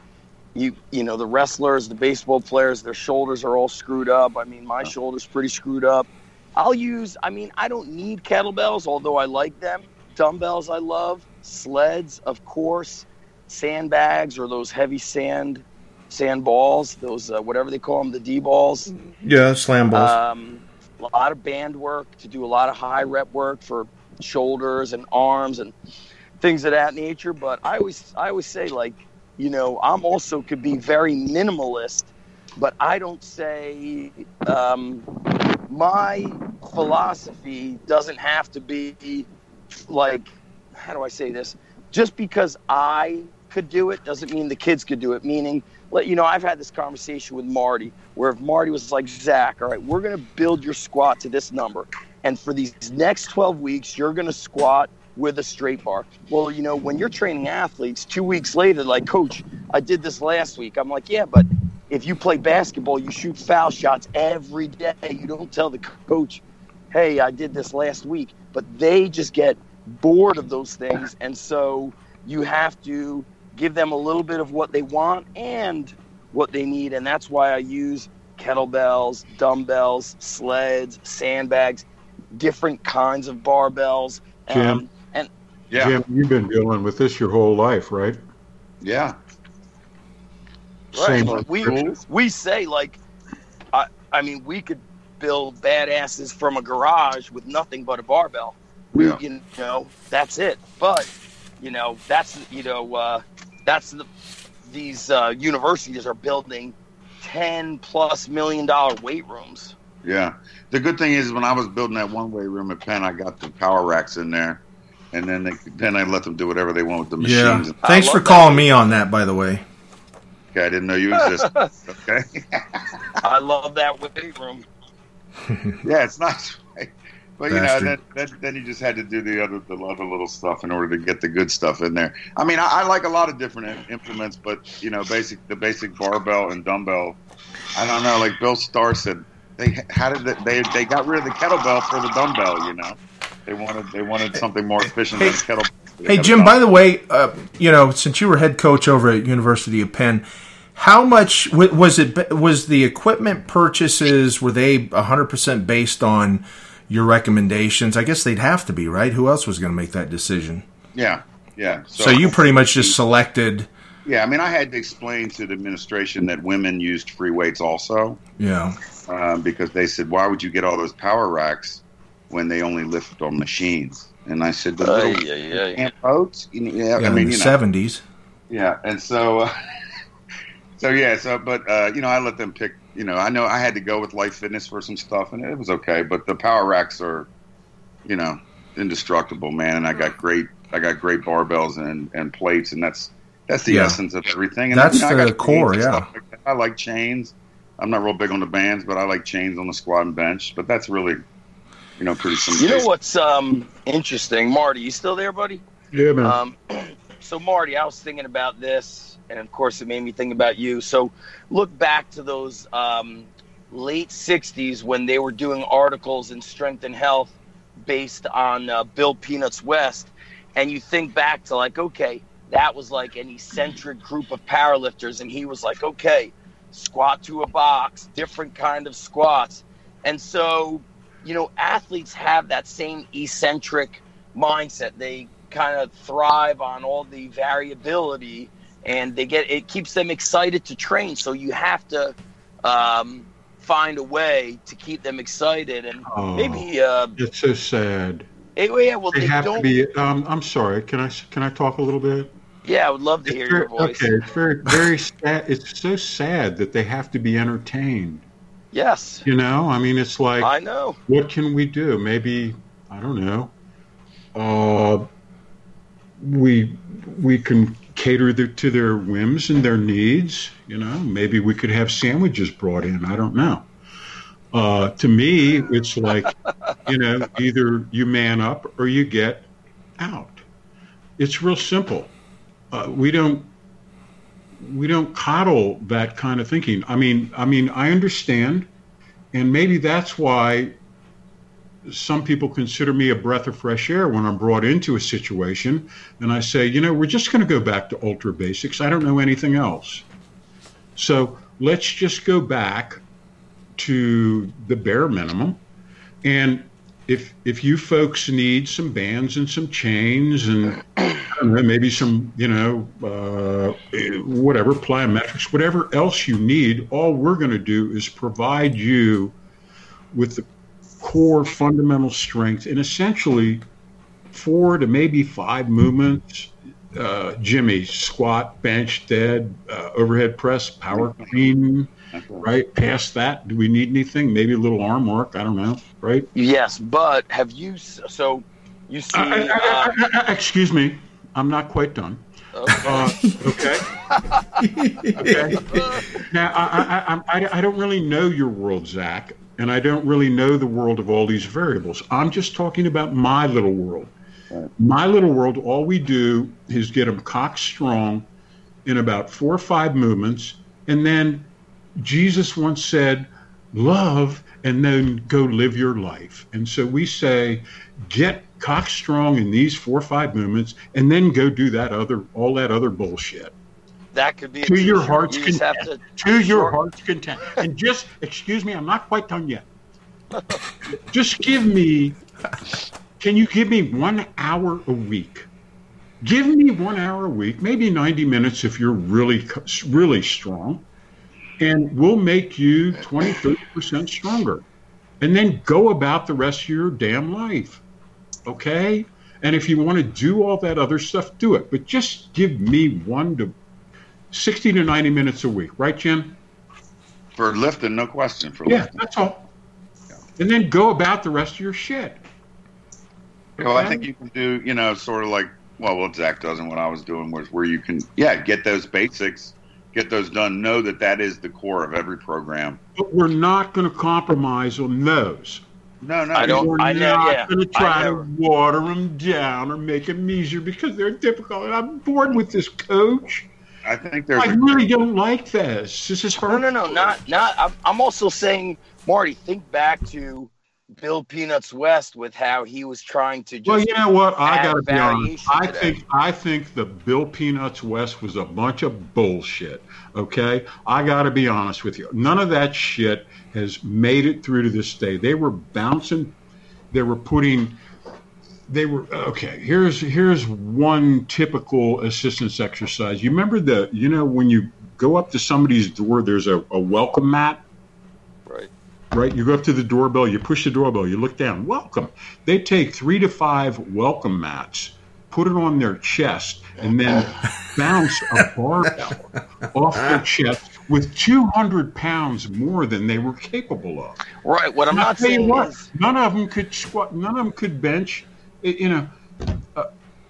you. You know, the wrestlers, the baseball players, their shoulders are all screwed up. I mean, my shoulder's pretty screwed up. I'll use. I mean, I don't need kettlebells, although I like them. Dumbbells, I love. Sleds, of course. Sandbags or those heavy sand sand balls. Those uh, whatever they call them, the D balls. Yeah, slam balls. Um, a lot of band work to do a lot of high rep work for shoulders and arms and things of that nature. But I always, I always say like, you know, I'm also could be very minimalist, but I don't say um, my philosophy doesn't have to be like, how do I say this? Just because I could do it doesn't mean the kids could do it. Meaning, let you know, I've had this conversation with Marty where if Marty was like, Zach, all right, we're going to build your squat to this number. And for these next 12 weeks, you're going to squat with a straight bar. Well, you know, when you're training athletes, two weeks later, like, coach, I did this last week. I'm like, yeah, but if you play basketball, you shoot foul shots every day. You don't tell the coach, hey, I did this last week. But they just get bored of those things. And so you have to give them a little bit of what they want and what they need. And that's why I use kettlebells, dumbbells, sleds, sandbags, different kinds of barbells. Um, and Yeah, Jim, you've been dealing with this your whole life, right? yeah. Right. Same We tools? we say like, I I mean we could build badasses from a garage with nothing but a barbell. We Yeah. you know that's it. But you know that's you know uh, that's the these uh, universities are building ten plus million dollar weight rooms. Yeah. The good thing is when I was building that one way room at Penn, I got the power racks in there, and then they then I let them do whatever they want with the machines. yeah. Thanks for love calling me on that, by the way. Okay, I didn't know you existed. okay. I love that weight room. yeah, it's nice. Right? But you know, Bastard. then, then then you just had to do the other the other little stuff in order to get the good stuff in there. I mean, I, I like a lot of different implements, but you know, basic the basic barbell and dumbbell. I don't know. Like Bill Starr said, they how did they they, they got rid of the kettlebell for the dumbbell. You know, they wanted they wanted something more efficient than Hey- kettlebell. Hey, Jim, by the way, uh, you know, since you were head coach over at University of Penn, how much was it? Was the equipment purchases were they 100% based on your recommendations? I guess they'd have to be, right? Who else was going to make that decision? yeah, yeah. So, you pretty much just selected, yeah. I mean, I had to explain to the administration that women used free weights also. Yeah. um, because they said, "Why would you get all those power racks when they only lift on machines?" And I said, "The little Ay, ay, ay. camp boats." You know, Yeah, yeah, I mean, in the you know, 70s. yeah. And so, uh, so yeah, so but uh, you know, I let them pick. You know, I know I had to go with Life Fitness for some stuff, and it was okay. But the power racks are, you know, indestructible, man. And I got great, I got great barbells and, and plates, and that's that's the Yeah. essence of everything. And That's you know, I the got core, yeah. like. I like chains. I'm not real big on the bands, but I like chains on the squat and bench. But that's really, you know, pretty simple. You know what's um, interesting, Marty? You still there, buddy? Yeah, man. Um, so Marty, I was thinking about this, and of course, it made me think about you. So look back to those um, late '60s when they were doing articles in Strength and Health based on uh, Bill Peanuts West, and you think back to like, okay, that was like an eccentric group of powerlifters, and he was like, okay, squat to a box, different kind of squats, and so you know, athletes have that same eccentric mindset. They kind of thrive on all the variability and they get it keeps them excited to train so you have to um, find a way to keep them excited and Oh. maybe uh, it's so sad. eh, yeah well They they have to be. Um, I'm sorry. Can I can I talk a little bit? yeah i would love to hear It's your voice Okay, it's very very sad. It's so sad that they have to be entertained. yes You know, I mean, it's like, i know what can we do? Maybe I don't know. Uh, we we can cater their, to their whims and their needs. You know, maybe we could have sandwiches brought in. I don't know. Uh, to me, it's like, you know, either you man up or you get out. It's real simple. Uh, we don't we don't coddle that kind of thinking. I mean, I mean, I understand, and maybe that's why some people consider me a breath of fresh air when I'm brought into a situation and I say, you know, we're just going to go back to ultra basics. I don't know anything else. So let's just go back to the bare minimum. And if if you folks need some bands and some chains and know, maybe some, you know, uh, whatever plyometrics, whatever else you need, all we're going to do is provide you with the core fundamental strength and essentially four to maybe five movements. Uh, Jimmy, squat, bench, dead, uh, overhead press, power clean, right? Past that, do we need anything? Maybe a little arm work. I don't know, right? yes but have you so you see Uh, excuse me, I'm not quite done. okay. Uh, okay. okay. Now, I, I, I, I, I don't really know your world, Zach, and I don't really know the world of all these variables. I'm just talking about my little world. My little world, all we do is get them cock strong in about four or five movements, and then Jesus once said, love and then go live your life. And so we say, get cock strong in these four or five movements and then go do that other all that other bullshit. That could be a To your heart's you content. to To your heart's content. And just excuse me, I'm not quite done yet. just give me can you give me one hour a week? Give me one hour a week, maybe 90 minutes if you're really, really strong, and we'll make you 20, 30% stronger. And then go about the rest of your damn life. Okay? And if you want to do all that other stuff, do it. But just give me one to 60 to 90 minutes a week, right, Jim? for lifting, no question. For Yeah, lifting. that's all. And then go about the rest of your shit. Well, I think you can do, you know, sort of like, well, what Zach does and what I was doing was where you can, yeah, get those basics, get those done. Know that that is the core of every program. But we're not going to compromise on those. No, no, I don't- We're I know, not yeah. going to try to water them down or make them easier because they're difficult. And I'm bored with this, coach. I think there's. I a- really don't like this. This is No, hard. no, no, not not. I'm, I'm also saying, Marty, think back to Bill Peanuts West with how he was trying to just. Well, you know what? I got to be honest. I to that. think I think the Bill Peanuts West was a bunch of bullshit. Okay, I got to be honest with you. None of that shit has made it through to this day. They were bouncing. They were putting. They were okay. Here's here's one typical assistance exercise. You remember the you know when you go up to somebody's door, there's a, a welcome mat Right. right? You go up to the doorbell, you push the doorbell, you look down, welcome. They take three to five welcome mats, put it on their chest, and then bounce a barbell off their chest with 200 pounds more than they were capable of. Right. What I'm And not saying what, is. none of them could squat, none of them could bench it, you know, uh,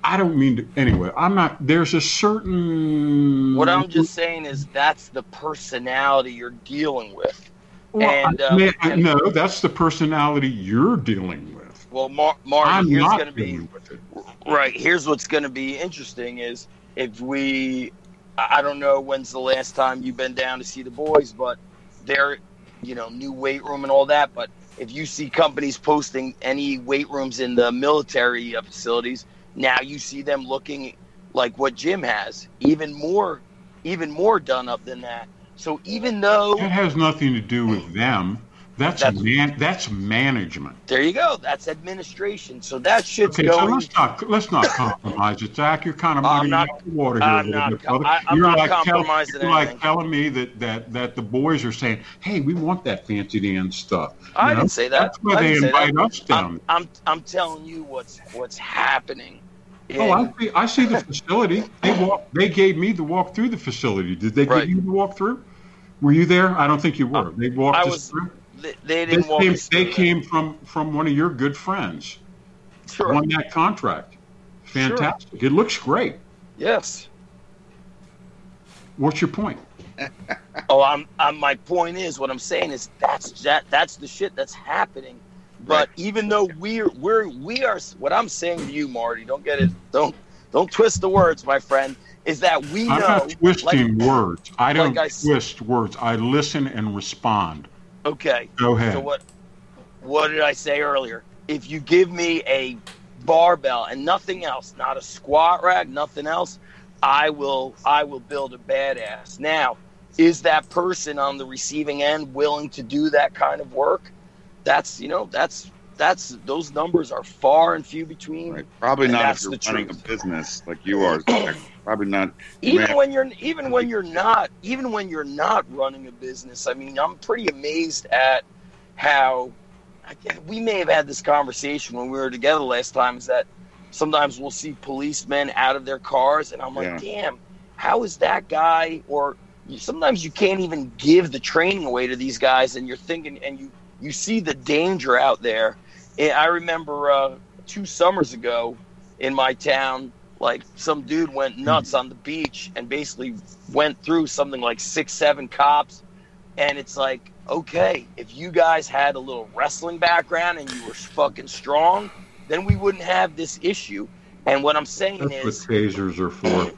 I don't mean to. Anyway, I'm not. There's a certain. What I'm just saying is that's the personality you're dealing with. Well, and, um, I, and, no, that's the personality you're dealing with. Well, Mar- Marty, here's going to be right. Here's what's going to be interesting is if we. I don't know when's the last time you've been down to see the boys, but they're, you know, new weight room and all that. But if you see companies posting any weight rooms in the military facilities, now you see them looking like what Jim has, even more, even more done up than that. So even though it has nothing to do with them, that's that's, man, that's management. There you go. That's administration. So that shit's okay, going. So let's not let's not compromise it, Zach. You're kind of muddying out the water here I'm little bit, brother. I, am you're not like compromising tell, You're like telling me that, that that the boys are saying, "Hey, we want that fancy dance stuff." You I know? didn't say that. That's why they invite us down. I'm, I'm I'm telling you what's what's happening. Oh, I see. I see the facility. They walk. They gave me the walk through the facility. Did they right. give you the walk through? Were you there? I don't think you were. They walked I us was, through. They, they didn't they came, They came from from one of your good friends. Sure. Won that contract. Fantastic. Sure. It looks great. Yes. What's your point? oh, I'm, I'm. My point is, what I'm saying is that's that. That's the shit that's happening. But right. even though we're we're we are, what I'm saying to you, Marty, don't get it. Don't don't twist the words, my friend is that we know. I'm not twisting like, words. I don't like I, twist words. I listen and respond. Okay. Go ahead. So what? What did I say earlier? If you give me a barbell and nothing else, not a squat rack, nothing else, I will. I will build a badass. Now, is that person on the receiving end willing to do that kind of work? That's you know that's that's those numbers are far and few between. Right. Probably not if you're running truth. a business like you are. Probably not. Even when you're even when you're not even when you're not running a business. I mean, I'm pretty amazed at how we may have had this conversation when we were together last time. Is that sometimes we'll see policemen out of their cars, and I'm like, yeah. damn, how is that guy? Or sometimes you can't even give the training away to these guys, and you're thinking, and you you see the danger out there I remember uh, two summers ago in my town, like some dude went nuts on the beach and basically went through something like six, seven cops. And it's like, okay, if you guys had a little wrestling background and you were fucking strong, then we wouldn't have this issue. And what I'm saying That's is, what tasers are for.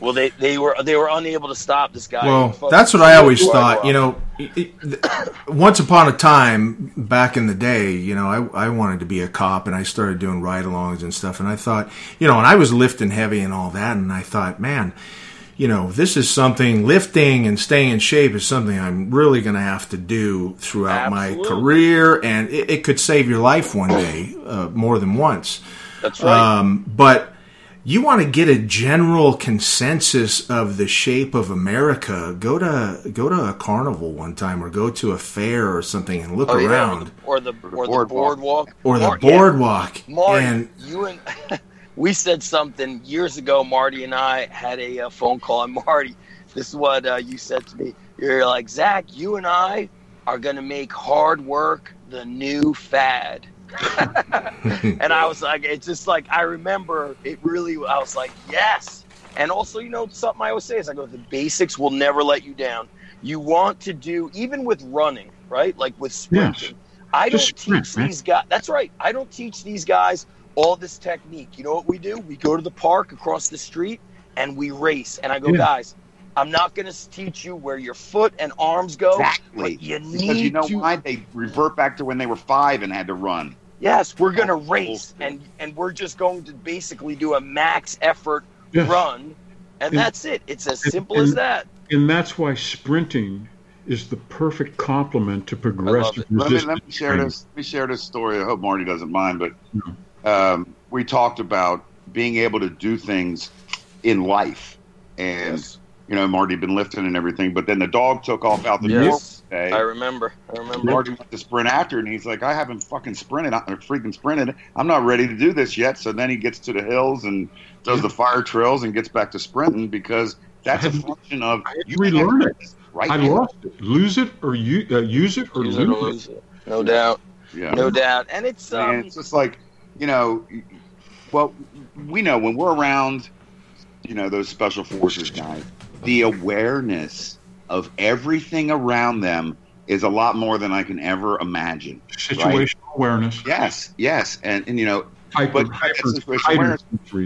Well, they, they were they were unable to stop this guy. Well, that's what I always thought. You know, it, it, once upon a time, back in the day, you know, I, I wanted to be a cop, and I started doing ride-alongs and stuff. And I thought, you know, and I was lifting heavy and all that, and I thought, man, you know, this is something lifting and staying in shape is something I'm really going to have to do throughout Absolutely. my career, and it, it, could save your life one day, uh, more than once. That's right. Um, but you want to get a general consensus of the shape of America, go to go to a carnival one time, or go to a fair or something, and look oh, around, or the or the, or the boardwalk, or the boardwalk. Yeah. Marty, and you and we said something years ago. Marty and I had a, a phone call, and Marty, this is what uh, you said to me. You're like Zach, you and I are going to make hard work the new fad. and I was like, it's just like I remember it really. I was like, yes. And also, you know, something I always say is I go, the basics will never let you down. You want to do even with running, right? Like with sprinting. Yes. I don't Just teach sprint, these guys. That's right. I don't teach these guys all this technique. You know what we do? We go to the park across the street and we race. And I go, yeah. guys, I'm not going to teach you where your foot and arms go. Exactly. you need because you know to... why they revert back to when they were five and had to run. Yes, we're going to race, and and we're just going to basically do a max effort yes. run, and, and, that's it. It's as simple and, as that. And that's why sprinting is the perfect complement to progressive let me, let me, share this. Let me share this story. I hope Marty doesn't mind, but um, we talked about being able to do things in life, and yes. you know, Marty had been lifting and everything, but then the dog took off out the yes. door day. I remember. I remember. Marty went to sprint after, and he's like, "I haven't fucking sprinted, I'm freaking sprinted. I'm not ready to do this yet." So then he gets to the hills and does the fire trails and gets back to sprinting because that's a function of you relearn it. Right I lost it. Lose it or you uh, use it or use lose, it, or lose it. it. No doubt. Yeah. No doubt. And it's um, it's just like you know, well, we know when we're around, you know, those special forces guys, the awareness of everything around them is a lot more than I can ever imagine. Situational right? awareness. Yes, yes, and and you know, hyper, but hyper, hyper,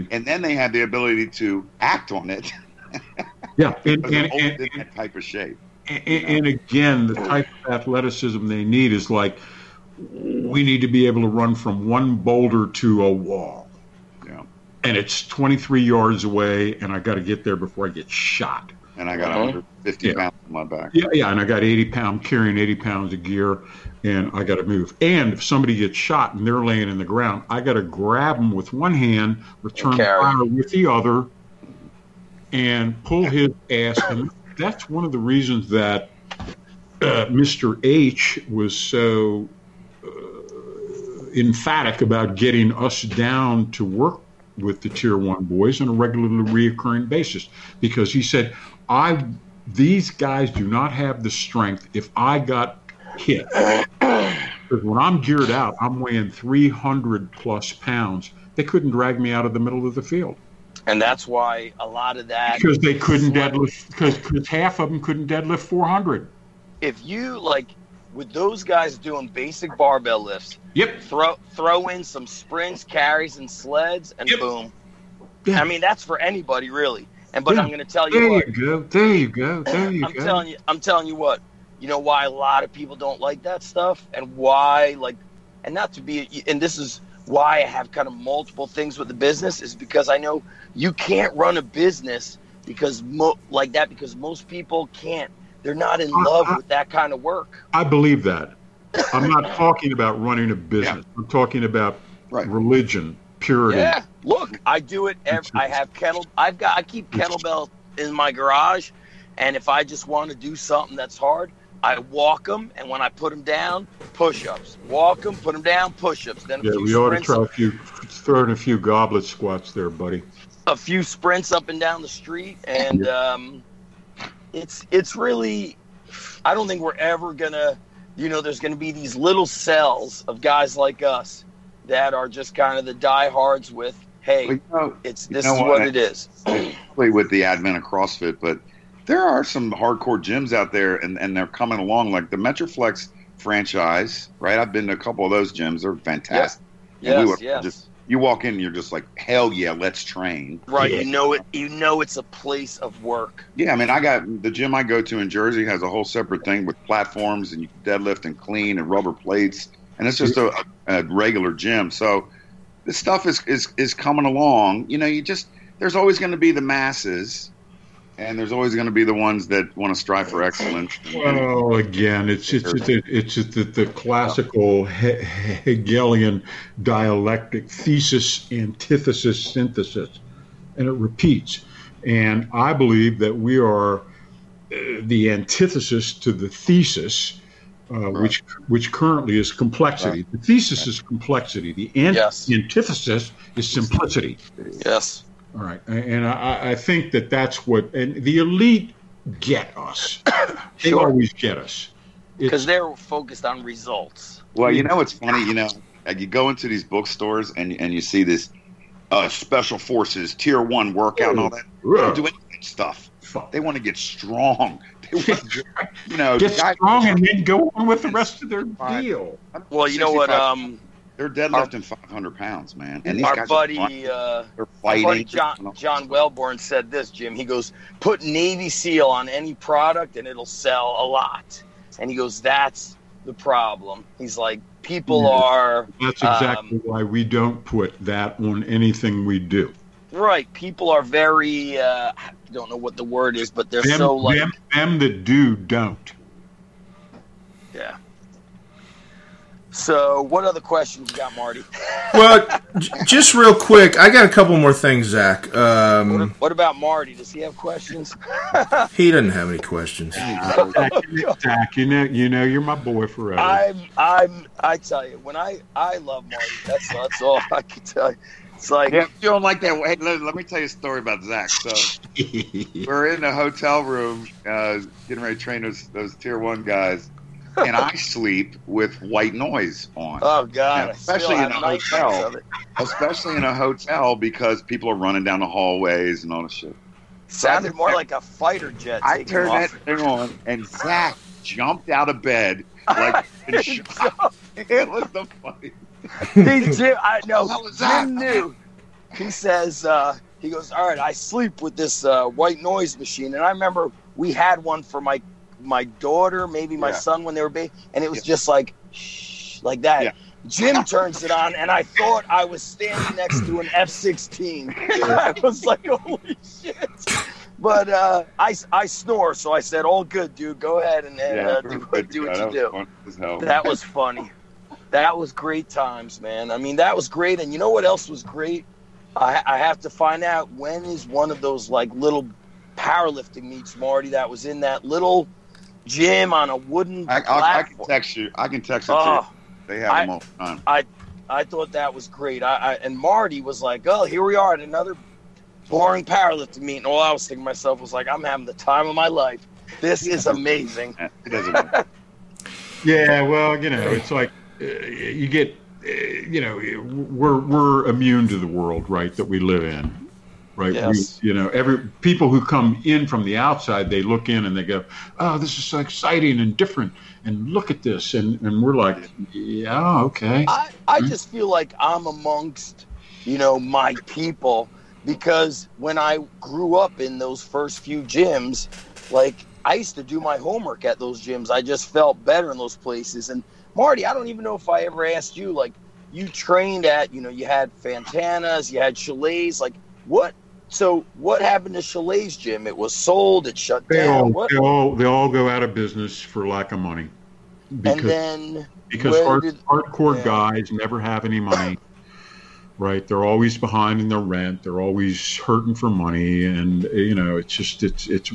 and then they have the ability to act on it. yeah, and, and, and, and, that type of shape. And, and again, the type of athleticism they need is like we need to be able to run from one boulder to a wall. Yeah. And it's 23 yards away, and I got to get there before I get shot. And I got uh-huh. 150 yeah. pounds on my back. Yeah, yeah, and I got 80 pounds carrying 80 pounds of gear, and I got to move. And if somebody gets shot and they're laying in the ground, I got to grab them with one hand, return fire with the other, and pull his ass. And that's one of the reasons that uh, Mr. H was so emphatic about getting us down to work with the tier one boys on a regularly reoccurring basis because he said, I these guys do not have the strength if I got hit. Because when I'm geared out, I'm weighing 300 plus pounds. They couldn't drag me out of the middle of the field. And that's why a lot of that. Because they couldn't deadlift, because half of them couldn't deadlift 400. If you, like, with those guys doing basic barbell lifts. Yep. Throw throw in some sprints, carries, and sleds, and yep. boom. Yeah. I mean, that's for anybody really. And but yeah. I'm going to tell you there what. you go. There you go. There you I'm go. telling you. I'm telling you what. You know why a lot of people don't like that stuff, and why like, and not to be. And this is why I have kind of multiple things with the business is because I know you can't run a business because mo- like that because most people can't they're not in love I, with that kind of work. I believe that. I'm not talking about running a business. Yeah. I'm talking about right. religion, purity. Yeah. Look, I do it. Every, I have kennel. I've got. I keep kettlebell in my garage, and if I just want to do something that's hard, I walk them, and when I put them down, push-ups. Walk them, put them down, push-ups. Then yeah, we ought to try a few, throw in a few goblet squats there, buddy. A few sprints up and down the street, and yeah. um, it's it's really I don't think we're ever gonna you know there's gonna be these little cells of guys like us that are just kind of the diehards with hey well, you know, it's this is what, what it is. with the advent of CrossFit, but there are some hardcore gyms out there and, and they're coming along like the Metroflex franchise, right? I've been to a couple of those gyms. They're fantastic. Yeah. Yes, we yes. Just, you walk in and you're just like, hell yeah, let's train. Right. Yeah. You know it. You know it's a place of work. Yeah. I mean, I got the gym I go to in Jersey has a whole separate thing with platforms and you deadlift and clean and rubber plates, and it's just a, a regular gym. So this stuff is is is coming along. You know, you just there's always going to be the masses and there's always going to be the ones that want to strive for excellence. Well, again, it's it's it's, it's, it's the, the, classical Hegelian dialectic thesis, antithesis, synthesis, and it repeats. And I believe that we are uh, the antithesis to the thesis. Uh, right. which which currently is complexity. Right. The thesis right. is complexity. The yes. antithesis is simplicity. Yes. All right, and I, I, think that that's what and the elite get us. They sure. always get us because they're focused on results. Well, you know what's funny? You know, you go into these bookstores and and you see this uh, special forces tier one workout and all that. They don't do any stuff. They want to get strong. They want to, you know, get strong and then go on with the rest of their deal. Well, you know what? Um, they're deadlifting 500 pounds, man. And our buddy, uh, our buddy John, John Welbourn said this, Jim. He goes, put Navy SEAL on any product and it'll sell a lot. And he goes, that's the problem. He's like, people yeah. are. That's exactly um, why we don't put that on anything we do. Right. People are very, uh, I don't know what the word is, but they're them, so like. Them, them that do don't. Yeah. So, what other questions you got, Marty? well, j- just real quick, I got a couple more things, Zach. Um, what, what, about Marty? Does he have questions? he doesn't have any questions. Zach, you know, you know, you're my boy forever. I'm, I'm, I tell you, when I, I love Marty. That's that's all I can tell you. It's like yeah, you don't like that. Hey, let, let, me tell you a story about Zach. So we're in a hotel room, uh, getting ready to train those those tier one guys and I sleep with white noise on. Oh God! especially in a hotel. Especially in a hotel because people are running down the hallways and all the shit. Sounded more like a fighter jet. I turned that thing on, and Zach jumped out of bed like it was the funny. He, Jim, I know. Jim knew. He says, uh, he goes, all right, I sleep with this uh, white noise machine, and I remember we had one for my my daughter, maybe my yeah. son when they were baby, and it was yeah. just like shh, like that. Yeah. Jim turns it on, and I thought I was standing next to an F sixteen. I was like, holy shit! But uh, I, I snore, so I said, "All good, dude. Go ahead and, and uh, do, do what you do." That was funny. That was great times, man. I mean, that was great. And you know what else was great? I, I have to find out when is one of those like little powerlifting meets, Marty, that was in that little gym on a wooden I, I, I can text you. I can text it to you. Oh, they have I, them all the time. I I thought that was great. I, I, and Marty was like, "Oh, here we are at another boring powerlifting meet." And all I was thinking myself was like, "I'm having the time of my life. This is amazing." yeah, well, you know, it's like uh, you get, uh, you know, we're we're immune to the world, right, that we live in right? Yes. We, you know, every people who come in from the outside, they look in and they go, "Oh, this is so exciting and different." And look at this, and, and we're like, "Yeah, okay." I I just feel like I'm amongst, you know, my people because when I grew up in those first few gyms, like I used to do my homework at those gyms. I just felt better in those places. And Marty, I don't even know if I ever asked you, like, you trained at, you know, you had Fantano's, you had Chalets, like, what so what happened to Chalet's gym? It was sold. It shut they down. All, they all they all go out of business for lack of money. Because, and then because hard, did, hardcore yeah. guys never have any money. right, they're always behind in their rent. They're always hurting for money, and you know it's just it's it's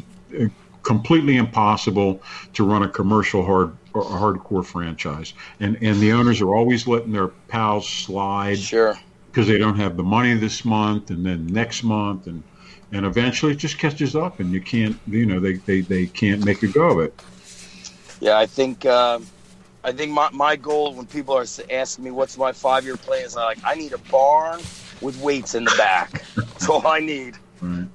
completely impossible to run a commercial hard a hardcore franchise. And and the owners are always letting their pals slide. Sure because they don't have the money this month and then next month and and eventually it just catches up and you can't you know they, they, they can't make a go of it yeah i think uh, i think my, my goal when people are asking me what's my five year plan is I'm like i need a barn with weights in the back that's all i need right.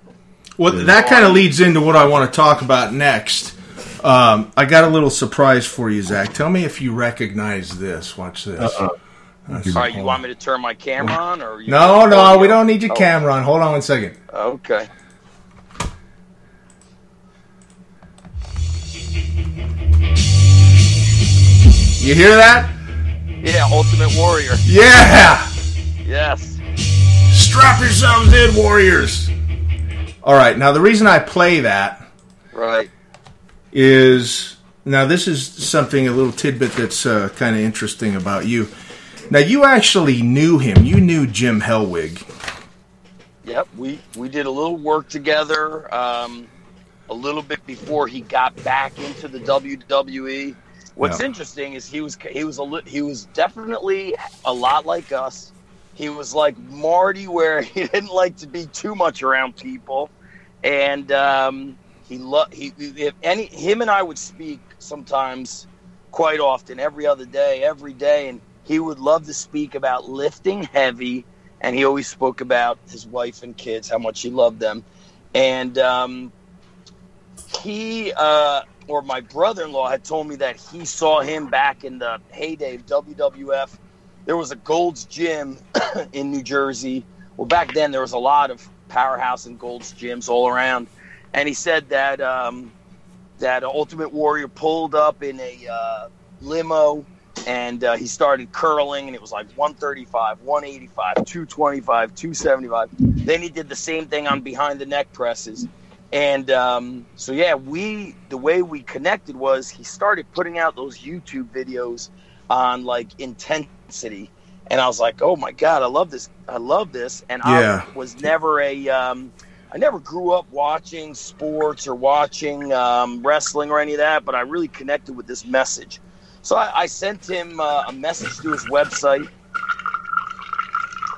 Well that kind of leads into what i want to talk about next um, i got a little surprise for you zach tell me if you recognize this watch this uh-uh. All right, you want me to turn my camera on, or no, no, we don't need your oh. camera on. Hold on one second. Okay. You hear that? Yeah, Ultimate Warrior. Yeah. Yes. Strap yourselves in, Warriors. All right. Now the reason I play that, right, is now this is something a little tidbit that's uh, kind of interesting about you now you actually knew him. You knew Jim Hellwig. Yep, we we did a little work together. Um, a little bit before he got back into the WWE. What's interesting is he was he was a he was definitely a lot like us. He was like Marty, where he didn't like to be too much around people, and um, he loved he if any him and I would speak sometimes, quite often, every other day, every day, and he would love to speak about lifting heavy, and he always spoke about his wife and kids, how much he loved them. And um, he, uh, or my brother in law, had told me that he saw him back in the heyday of WWF. There was a Gold's Gym in New Jersey. Well, back then, there was a lot of powerhouse and Gold's gyms all around. And he said that um, that Ultimate Warrior pulled up in a uh, limo and uh, he started curling and it was like 135 185 225 275 then he did the same thing on behind the neck presses. And um, so yeah we the way we connected was he started putting out those youtube videos on like intensity and i was like oh my god i love this i love this and yeah. i was never a um, I never grew up watching sports or watching um, wrestling or any of that, but I really connected with this message. So I, I sent him uh, a message to his website.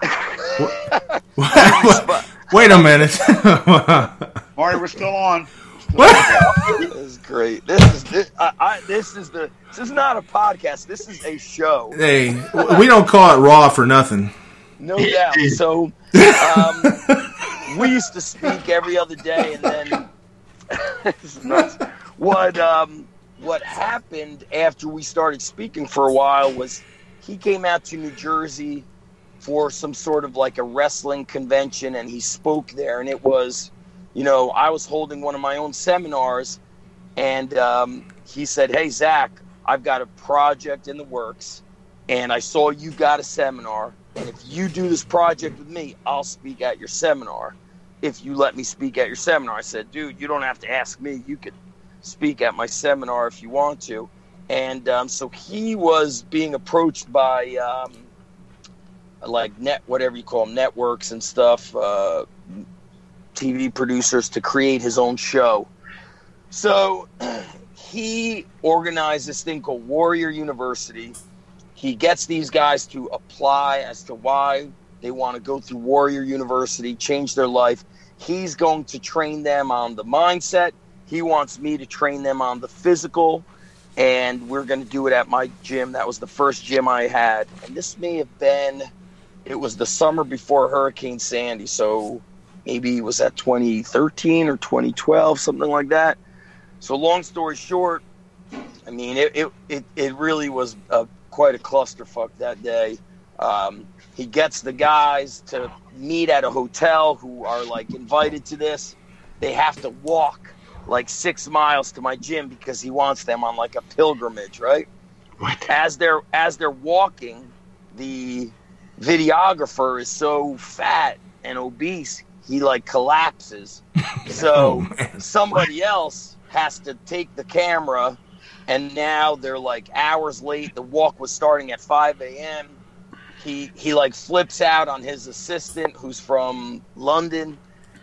Wait a minute. Marty, we're still on. This is great. This is this, I, I, this is the this is not a podcast. This is a show. Hey, we don't call it raw for nothing. No doubt. So um, we used to speak every other day, and then what um, what happened after we started speaking for a while was he came out to New Jersey for some sort of like a wrestling convention, and he spoke there, and it was you know, I was holding one of my own seminars, and um, he said, "Hey Zach, I've got a project in the works, and I saw you got a seminar, and if you do this project with me, I'll speak at your seminar. If you let me speak at your seminar." I said, "Dude, you don't have to ask me. You could speak at my seminar if you want to." And um, so he was being approached by um, like net, whatever you call them, networks and stuff. Uh, TV producers to create his own show. So he organized this thing called Warrior University. He gets these guys to apply as to why they want to go through Warrior University, change their life. He's going to train them on the mindset. He wants me to train them on the physical. And we're going to do it at my gym. That was the first gym I had. And this may have been, it was the summer before Hurricane Sandy. So maybe was that 2013 or 2012, something like that. So long story short, I mean, it it, it, it really was a, quite a clusterfuck that day. Um, he gets the guys to meet at a hotel who are like invited to this. They have to walk like six miles to my gym because he wants them on like a pilgrimage, right? What? As they're as they're walking, the videographer is so fat and obese he like collapses. So oh, somebody else has to take the camera, and now they're like hours late. The walk was starting at 5 a.m. He he like flips out on his assistant who's from London.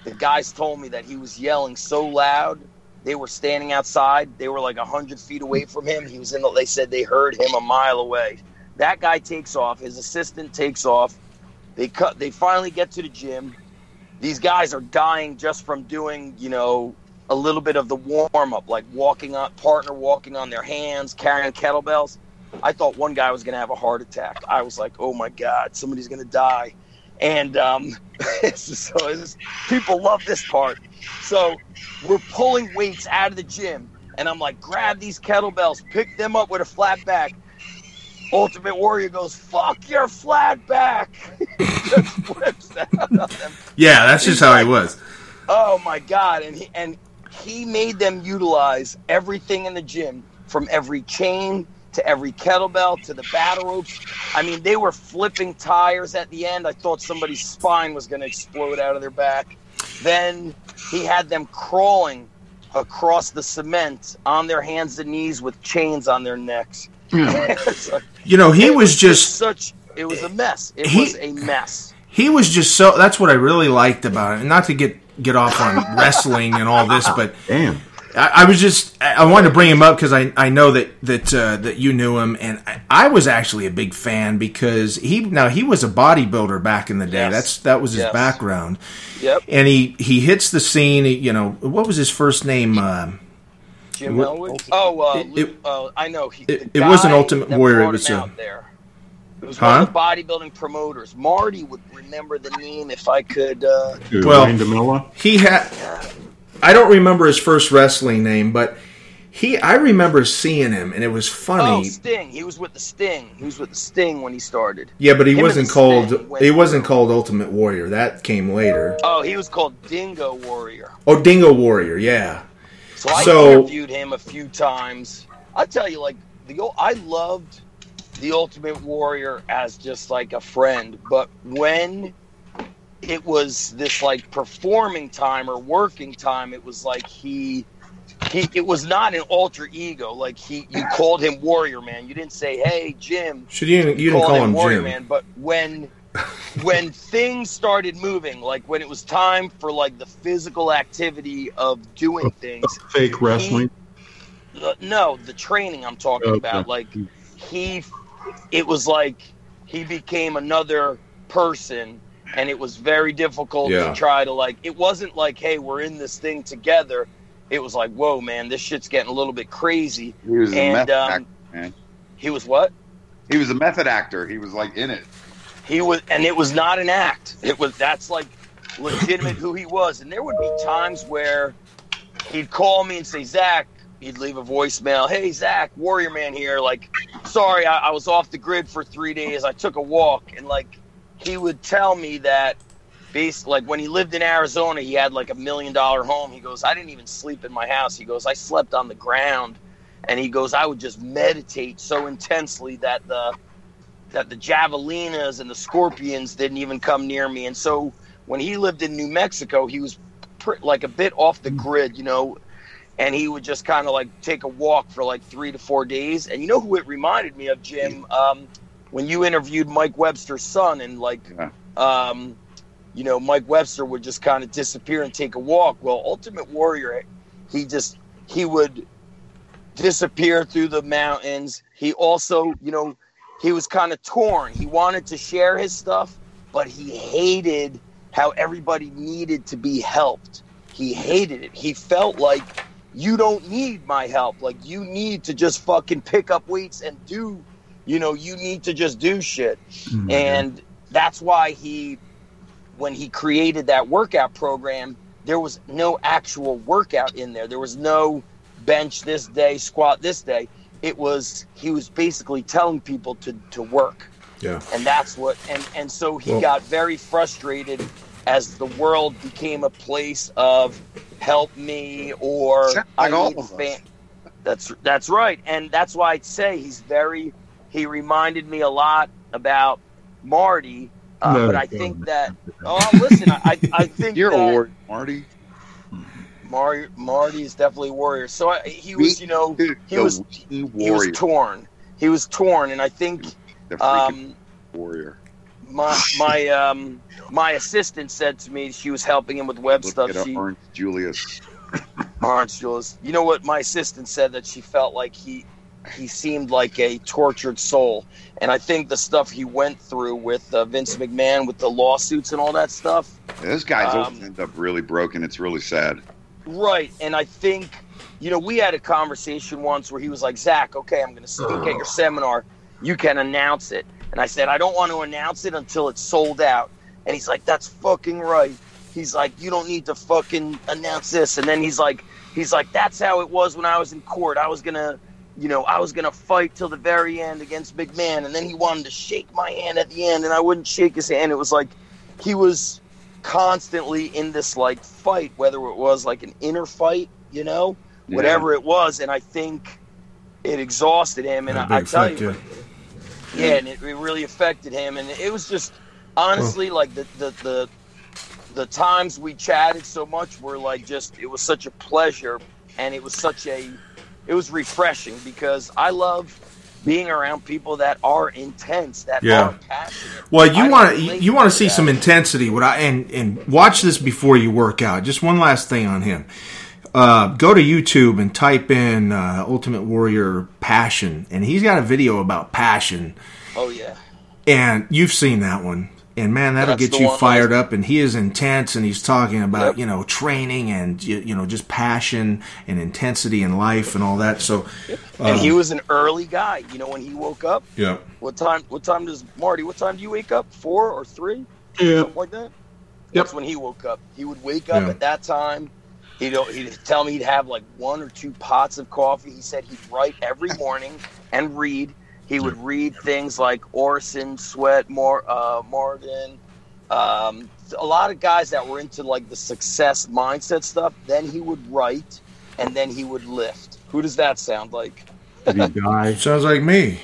The guys told me that he was yelling so loud. They were standing outside. They were like a hundred feet away from him. He was in. The, they said they heard him a mile away. That guy takes off. His assistant takes off. They cut. They finally get to the gym these guys are dying just from doing, you know, a little bit of the warm up, like walking on partner walking on their hands, carrying kettlebells. I thought one guy was going to have a heart attack. I was like, oh my god, somebody's going to die. And um, so people love this part. So we're pulling weights out of the gym, and I'm like, grab these kettlebells, pick them up with a flat back, Ultimate Warrior goes, "Fuck your flat back." yeah, that's just how like, he was. Oh my god! And he and he made them utilize everything in the gym, from every chain to every kettlebell to the battle ropes. I mean, they were flipping tires at the end. I thought somebody's spine was going to explode out of their back. Then he had them crawling across the cement on their hands and knees with chains on their necks. Yeah. you know, he was, was, just such. It was a mess. It he, was a mess. He was just so. That's what I really liked about it. And not to get get off on wrestling and all this, but damn. I, I was just I wanted to bring him up because I, I know that that uh, that you knew him and I, I, was actually a big fan because he now he was a bodybuilder back in the day yes. that's that was his yes. background yep and he he hits the scene you know what was his first name uh, Jim Hellwig. Oh, uh, it, it, uh, I know. He, it, it was an Ultimate Warrior. It was out there. It was huh? one of the bodybuilding promoters. Marty would remember the name if I could. Uh, well, he had. I don't remember his first wrestling name, but he. I remember seeing him, and it was funny. Oh, Sting. He was with the Sting. He was with the Sting when he started. Yeah, but he him wasn't called. He wasn't called Ultimate Warrior. That came later. Oh, he was called Dingo Warrior. Oh, Dingo Warrior. Yeah. So I so, interviewed him a few times. I tell you, like the I loved the Ultimate Warrior as just like a friend, but when it was this like performing time or working time, it was like he he it was not an alter ego. Like he you called him Warrior Man. You didn't say, "Hey Jim." Should you, you, didn't call him, him Warrior Jim. Man, but when when things started moving, like when it was time for like the physical activity of doing things, fake wrestling. He, uh, no, the training I'm talking okay. about. Like he, it was like he became another person, and it was very difficult yeah. to try to like. It wasn't like, hey, we're in this thing together. it was like, whoa, man, this shit's getting a little bit crazy. He was a method um, actor, man. He was what? He was a method actor. He was like in it. He was, and it was not an act. It was that's like legitimate who he was. And there would be times where he'd call me and say, Zach, he'd leave a voicemail. Hey, Zach, Warrior Man here. Like, sorry, I, I was off the grid for three days. I took a walk, and like, he would tell me that. Based, like when he lived in Arizona, he had like a million dollar home. He goes, I didn't even sleep in my house. He goes, I slept on the ground, and he goes, I would just meditate so intensely that the that the javelinas and the scorpions didn't even come near me. And so when he lived in New Mexico, he was pr- like a bit off the grid, you know, and he would just kind of like take a walk for like three to four days. And you know who it reminded me of, Jim? Um, when you interviewed Mike Webster's son, and like, um, you know, Mike Webster would just kind of disappear and take a walk. Well, Ultimate Warrior, he just he would disappear through the mountains. He also, you know, he was kind of torn. He wanted to share his stuff, but he hated how everybody needed to be helped. He hated it. He felt like you don't need my help. Like you need to just fucking pick up weights and do, you know, you need to just do shit. Oh and that's why he when he created that workout program, there was no actual workout in there. There was no bench this day, squat this day. It was he was basically telling people to to work. Yeah. And that's what and and so he Well- got very frustrated as the world became a place of help me or Sounds like all need of us. fan- That's that's right. And that's why I'd say he's very he reminded me a lot about Marty. Uh, No, but I think that oh listen, I I, I think You're that a warrior, Marty. Marty Marty is definitely a warrior. So I, he was, you know, he was he was torn. He was torn, and I think um, warrior. my my um my assistant said to me she was helping him with web Look stuff. She Orange Julius. Orange Julius. You know what my assistant said that she felt like he he seemed like a tortured soul, and I think the stuff he went through with uh, Vince McMahon with the lawsuits and all that stuff. This guy's Um, end up really broken. It's really sad. Right, and I think you know we had a conversation once where he was like, Zach, okay, I'm going to speak at your seminar. You can announce it, and I said I don't want to announce it until it's sold out. And he's like, that's fucking right. He's like, you don't need to fucking announce this. And then he's like, he's like, that's how it was when I was in court. I was gonna, you know, I was gonna fight till the very end against McMahon, and then he wanted to shake my hand at the end, and I wouldn't shake his hand. It was like he was constantly in this like fight, whether it was like an inner fight, you know, Yeah. whatever it was, and I think it exhausted him. And I, I tell you, yeah. yeah, and it, it really affected him. And it was just honestly like the, the the the times we chatted so much were like just it was such a pleasure, and it was such a it was refreshing because I love being around people that are intense, that Yeah. are passionate. Well, you want to you want to see that. some intensity. What I and and watch this before you work out. Just one last thing on him. Uh, go to YouTube and type in uh, Ultimate Warrior Passion, and he's got a video about passion. Oh yeah. And you've seen that one. And man, that'll That's get you fired up. And he is intense, and he's talking about Yep. you know training and you, you know just passion and intensity in life and all that. So, And um, he was an early guy. You know, when he woke up, yeah, what time? What time does Marty? What time do you wake up? Four or three? Yeah. Something like that. That's when he woke up. He would wake up Yeah. at that time. He'd he'd tell me he'd have like one or two pots of coffee. He said he'd write every morning and read. He would read things like Orison, Swett, Mor, uh, Morgan, um, a lot of guys that were into like the success mindset stuff. Then he would write, and then he would lift. Who does that sound like? Did he die? sounds like me.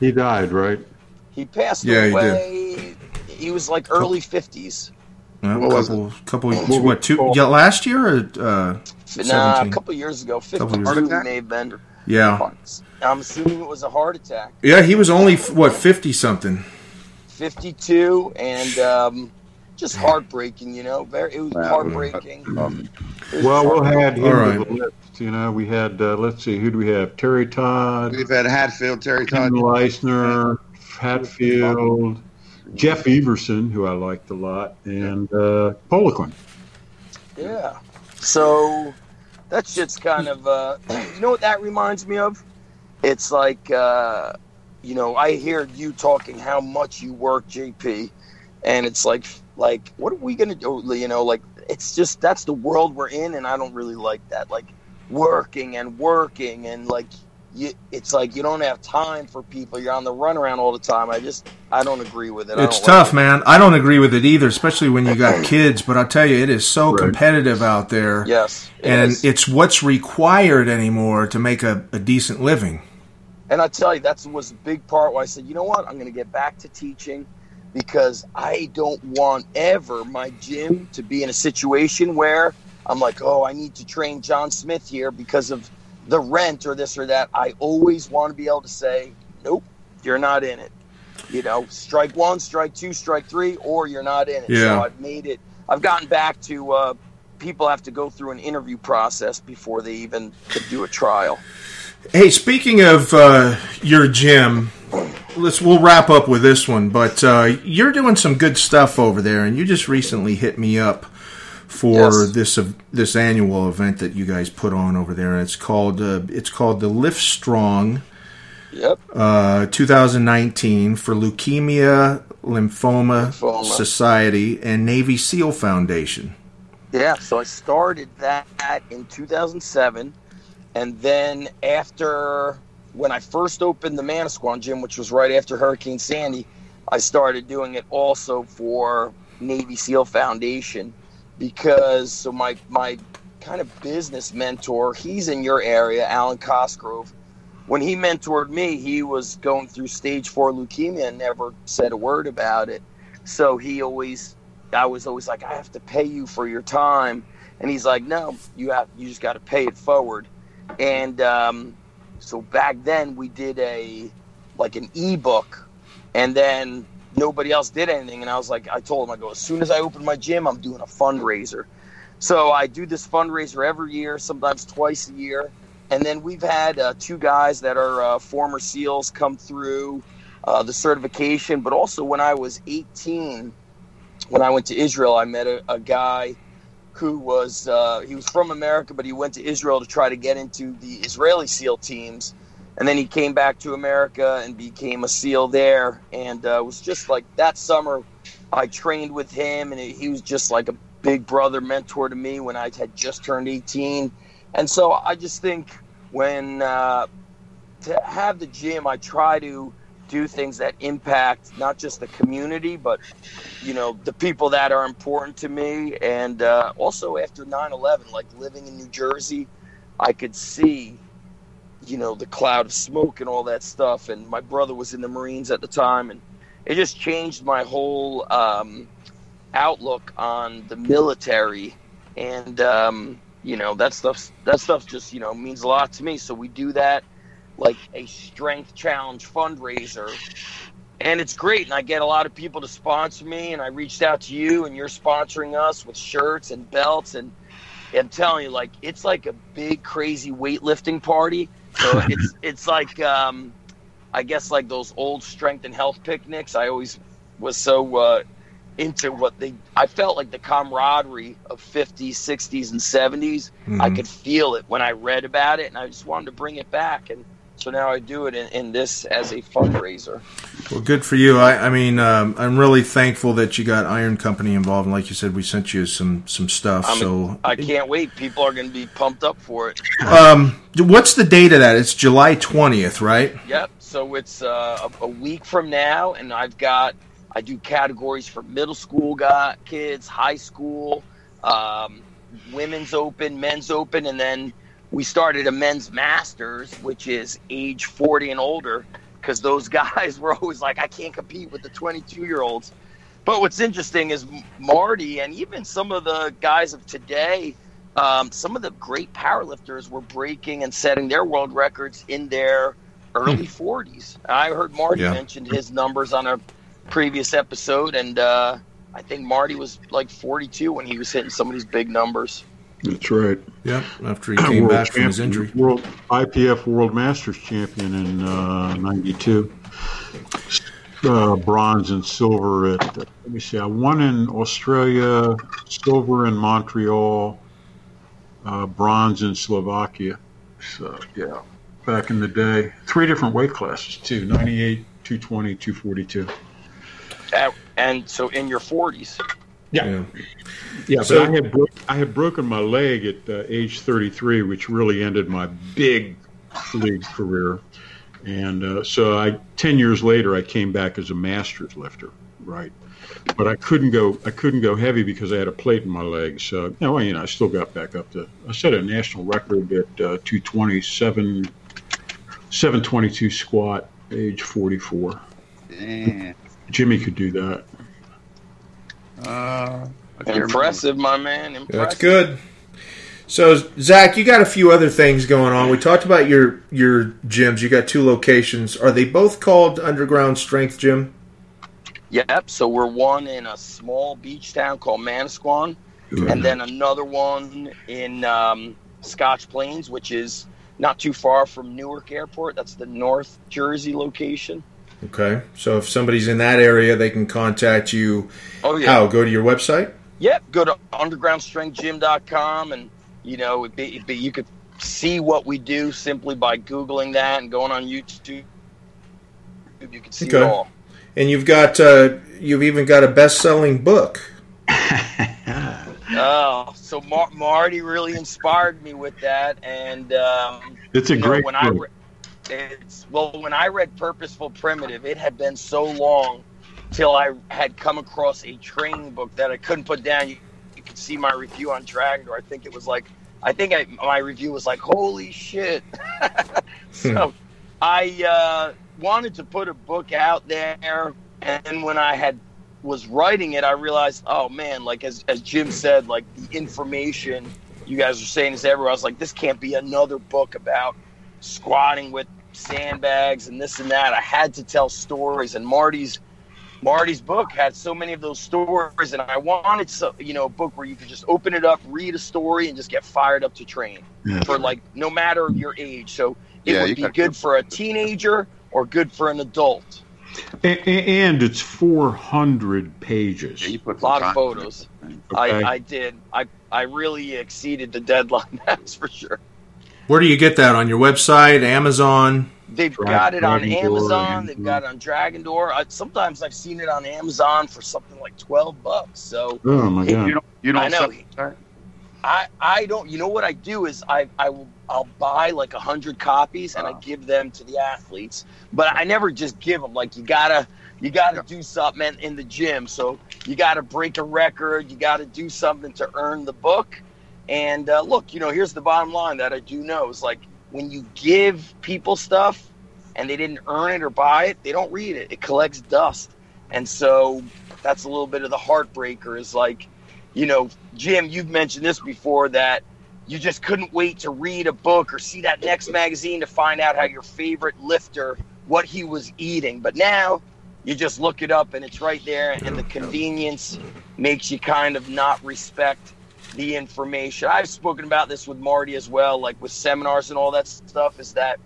He died, right? He passed Yeah, he did. away. He, was like early fifties. Uh, What was couple, couple, what two? Yeah, last year or uh, Nah, 17. a couple years ago. Couple Fifty years two ago. may have been. Yeah, I'm assuming it was a heart attack. yeah. He was only what fifty something. 52 and um, just heartbreaking, you know. Very, it was Wow. heartbreaking. Um, It was Well, we'll heartbreaking. add him All to the list. You know, we had, uh, let's see, who do we have? Terry Todd, we've had Hatfield, Terry Todd. Ken Leistner, Hatfield, Jeff Everson, who I liked a lot, and uh, Poliquin. Yeah. So, that shit's kind of uh, you know what that reminds me of? It's like uh, you know I hear you talking how much you work, JP, and it's like like what are we gonna do? You know, like it's just that's the world we're in, and I don't really like that. Like working and working and like you, it's like you don't have time for people. You're on the runaround all the time. I just I don't agree with it. It's tough, like it. man. I don't agree with it either, especially when you got kids. But I'll tell you, it is so right. competitive out there. Yes, it and is. it's what's required anymore to make a, a decent living. And I tell you, that was a big part why I said, you know what, I'm going to get back to teaching because I don't want ever my gym to be in a situation where I'm like, oh, I need to train John Smith here because of the rent or this or that. I always want to be able to say, nope, you're not in it. You know, strike one, strike two, strike three, or you're not in it. Yeah. So I've made it. I've gotten back to uh, people have to go through an interview process before they even could do a trial. Hey, speaking of uh, your gym, let's we'll wrap up with this one. But uh, you're doing some good stuff over there, and you just recently hit me up for yes. this uh, this annual event that you guys put on over there. It's called uh, it's called the Lift Strong. Yep. Uh, 2019 for Leukemia Lymphoma, Lymphoma Society and Navy SEAL Foundation. Yeah, so I started that in 2007, and then after when I first opened the Manasquan gym, which was right after Hurricane Sandy, I started doing it also for Navy SEAL Foundation because so my my kind of business mentor, he's in your area, Alwyn Cosgrove. When he mentored me, he was going through stage four leukemia and never said a word about it. So he always, I was always like, I have to pay you for your time, and he's like, No, you have, you just got to pay it forward. And um, so back then we did a like an ebook, and then nobody else did anything. And I was like, I told him, I go, as soon as I open my gym, I'm doing a fundraiser. So I do this fundraiser every year, sometimes twice a year. And then we've had uh, two guys that are uh, former SEALs come through uh, the certification. But also, when I was 18, when I went to Israel, I met a, a guy who was uh, he was from America, but he went to Israel to try to get into the Israeli SEAL teams and then he came back to America and became a SEAL there. And uh, was just like that summer, I trained with him, and he was just like a big brother mentor to me when I had just turned 18. And so I just think when uh, to have the gym, I try to do things that impact not just the community, but you know the people that are important to me. And uh, also after 9/11, like living in New Jersey, I could see you know the cloud of smoke and all that stuff. And my brother was in the marines at the time. And it just changed my whole um, outlook on the military. And um, you know that stuff that stuff just you know means a lot to me. So we do that like a strength challenge fundraiser. And it's great. And i get a lot of people to sponsor me. And i reached out to you and you're sponsoring us with shirts and belts. And i'm telling you like it's like a big crazy weightlifting party so it's it's like um, I guess like those old strength and health picnics. I always was so uh, into what they. I felt like the camaraderie of 50s, 60s, and 70s. Mm-hmm. I could feel it when I read about it, and I just wanted to bring it back. And so now I do it in, in this as a fundraiser. Well, good for you. I, I mean, um, I'm really thankful that you got Iron Company involved. And like you said, we sent you some some stuff. I'm so I can't wait. People are going to be pumped up for it. Um, what's the date of that? It's July 20th, right? Yep. So it's uh, a, a week from now, and I've got I do categories for middle school got kids, high school, um, women's open, men's open, and then we started a men's masters, which is age 40 and older, because those guys were always like, I can't compete with the 22 year olds. But what's interesting is Marty and even some of the guys of today, um, some of the great powerlifters were breaking and setting their world records in their early hmm. 40s. I heard Marty yeah. mentioned his numbers on a previous episode, and uh, I think Marty was like 42 when he was hitting some of these big numbers. That's right. Yeah, after he came back from his injury. World IPF World Masters champion in '92. Uh, uh, bronze and silver at let me see, I won in Australia, silver in Montreal, uh, bronze in Slovakia. So yeah, back in the day, three different weight classes too: 98, 220, 242. and so in your 40s. Yeah. Yeah, yeah so, but I had, bro- I had broken my leg at uh, age 33, which really ended my big league career. And uh, so I, 10 years later, I came back as a master's lifter, right? But I couldn't go, I couldn't go heavy because I had a plate in my leg. So, you know, you know I still got back up to, I set a national record at uh, 227, 722 squat, age 44. Damn. Jimmy could do that. Uh, impressive, my man. Impressive. That's good. So Zach, you got a few other things going on. We talked about your your gyms. You got two locations. Are they both called Underground Strength Gym? Yep. So we're one in a small beach town called Manasquan, and then another one in um, Scotch Plains, which is not too far from Newark Airport. That's the North Jersey location. Okay. So if somebody's in that area, they can contact you. Oh, yeah. How? Go to your website? Yep. Go to undergroundstrengthgym.com and, you know, it be, it be, you could see what we do simply by Googling that and going on YouTube. You can see okay. it all. And you've got, uh, you've even got a best selling book. oh, so Mar- Marty really inspired me with that. And, um, it's a great know, when book. I re- it's well when I read Purposeful Primitive, it had been so long till I had come across a training book that I couldn't put down. You, you could see my review on Dragon Door. I think it was like I think I, my review was like, "Holy shit!" so hmm. I uh, wanted to put a book out there, and when I had was writing it, I realized, oh man, like as as Jim said, like the information you guys are saying is everywhere. I was like, this can't be another book about squatting with sandbags and this and that. I had to tell stories, and Marty's Marty's book had so many of those stories, and I wanted so you know a book where you could just open it up, read a story, and just get fired up to train yeah. for like no matter your age. So it yeah, would be good for a teenager or good for an adult. And it's 400 pages. Yeah, you put a lot of photos. Okay. I, I did. I I really exceeded the deadline. That's for sure. Where do you get that on your website, Amazon? They've Dra- got it on Amazon. They've got it on Dragon Door. I, sometimes I've seen it on Amazon for something like twelve bucks. So, oh my god, you don't, you don't I know. I, I don't. You know what I do is I I will I'll buy like a hundred copies and I give them to the athletes. But I never just give them. Like you gotta you gotta do something in the gym. So you gotta break a record. You gotta do something to earn the book. And uh, look, you know, here's the bottom line that I do know is like when you give people stuff and they didn't earn it or buy it, they don't read it. It collects dust. And so that's a little bit of the heartbreaker is like, you know, Jim, you've mentioned this before that you just couldn't wait to read a book or see that next magazine to find out how your favorite lifter what he was eating. But now you just look it up and it's right there and the convenience makes you kind of not respect the information. I've spoken about this with Marty as well, like with seminars and all that stuff, is that,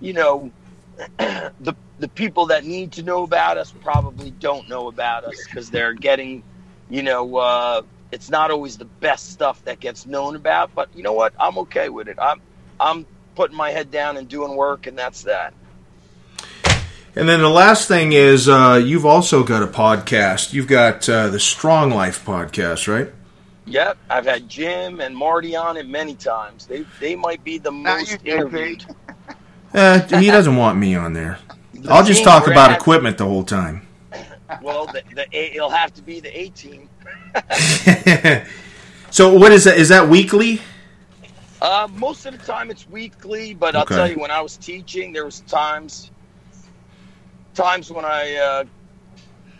you know, the the people that need to know about us probably don't know about us because they're getting, you know, uh, it's not always the best stuff that gets known about. But you know what? I'm okay with it. I'm I'm putting my head down and doing work, and that's that. And then the last thing is, uh, you've also got a podcast. You've got uh, the Strong Life podcast, right? Yep, I've had Jim and Marty on it many times. They they might be the most interviewed. uh, he doesn't want me on there. The I'll just talk about equipment the whole time. Well, the, the it'll have to be the A team. so what is that? Is that weekly? Uh, most of the time it's weekly, but I'll tell you, when I was teaching, there was times times when I uh,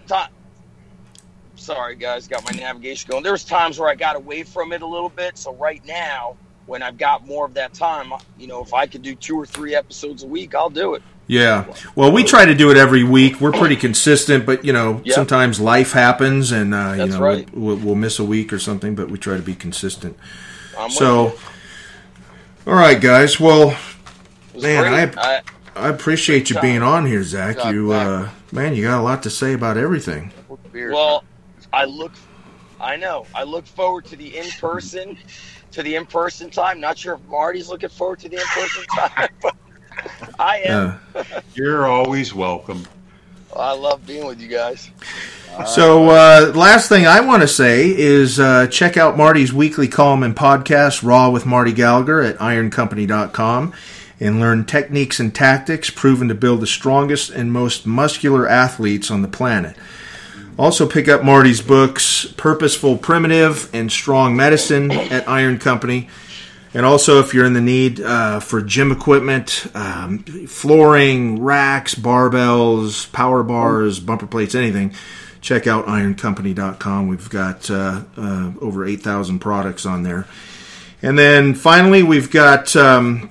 taught sorry guys, got my navigation going. There was times where I got away from it a little bit. So right now, when I've got more of that time, you know, if I could do two or three episodes a week, I'll do it. Yeah. Well, we try to do it every week. We're pretty consistent, but you know, yep. sometimes life happens, and uh, you know, right. we'll, we'll, miss a week or something. But we try to be consistent. I'm so, all right, guys. Well, man, I, I, I appreciate you being on here, Zach. You uh, man, you got a lot to say about everything. Well, I look, I know, I look forward to the in person to the in person time. Not sure if Marty's looking forward to the in person time, but I am. You're always welcome. I love being with you guys. So, uh, last thing I want to say is uh, check out Marty's weekly column and podcast, Raw with Marty Gallagher, at ironcompany.com and learn techniques and tactics proven to build the strongest and most muscular athletes on the planet. Also, pick up Marty's books, Purposeful Primitive and Strong Medicine at Iron Company. And also, if you're in the need uh, for gym equipment, um, flooring, racks, barbells, power bars, bumper plates, anything, check out ironcompany.com. We've got uh, uh, over 8,000 products on there. And then finally, we've got um,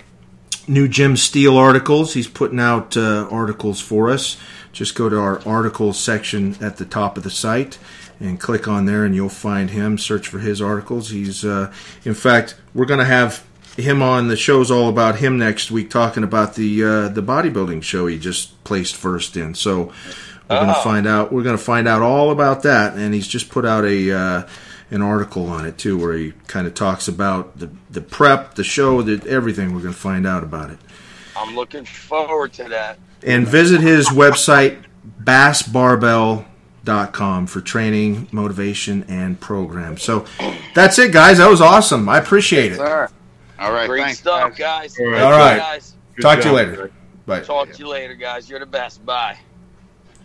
new Jim Steel articles. He's putting out uh, articles for us. Just go to our articles section at the top of the site and click on there, and you'll find him. Search for his articles. He's, uh, in fact, we're going to have him on the show's all about him next week, talking about the uh, the bodybuilding show he just placed first in. So we're going to find out. We're going to find out all about that, and he's just put out a uh, an article on it too, where he kind of talks about the the prep, the show, the, everything. We're going to find out about it. I'm looking forward to that. And visit his website, basbarbell.com for training, motivation, and programs. So that's it, guys. That was awesome. I appreciate it. Sir. All right. Great thanks, stuff, guys. guys. All right. Thank All you, guys. Good Talk to you later. Greg. Bye. Talk to you later, guys. You're the best. Bye.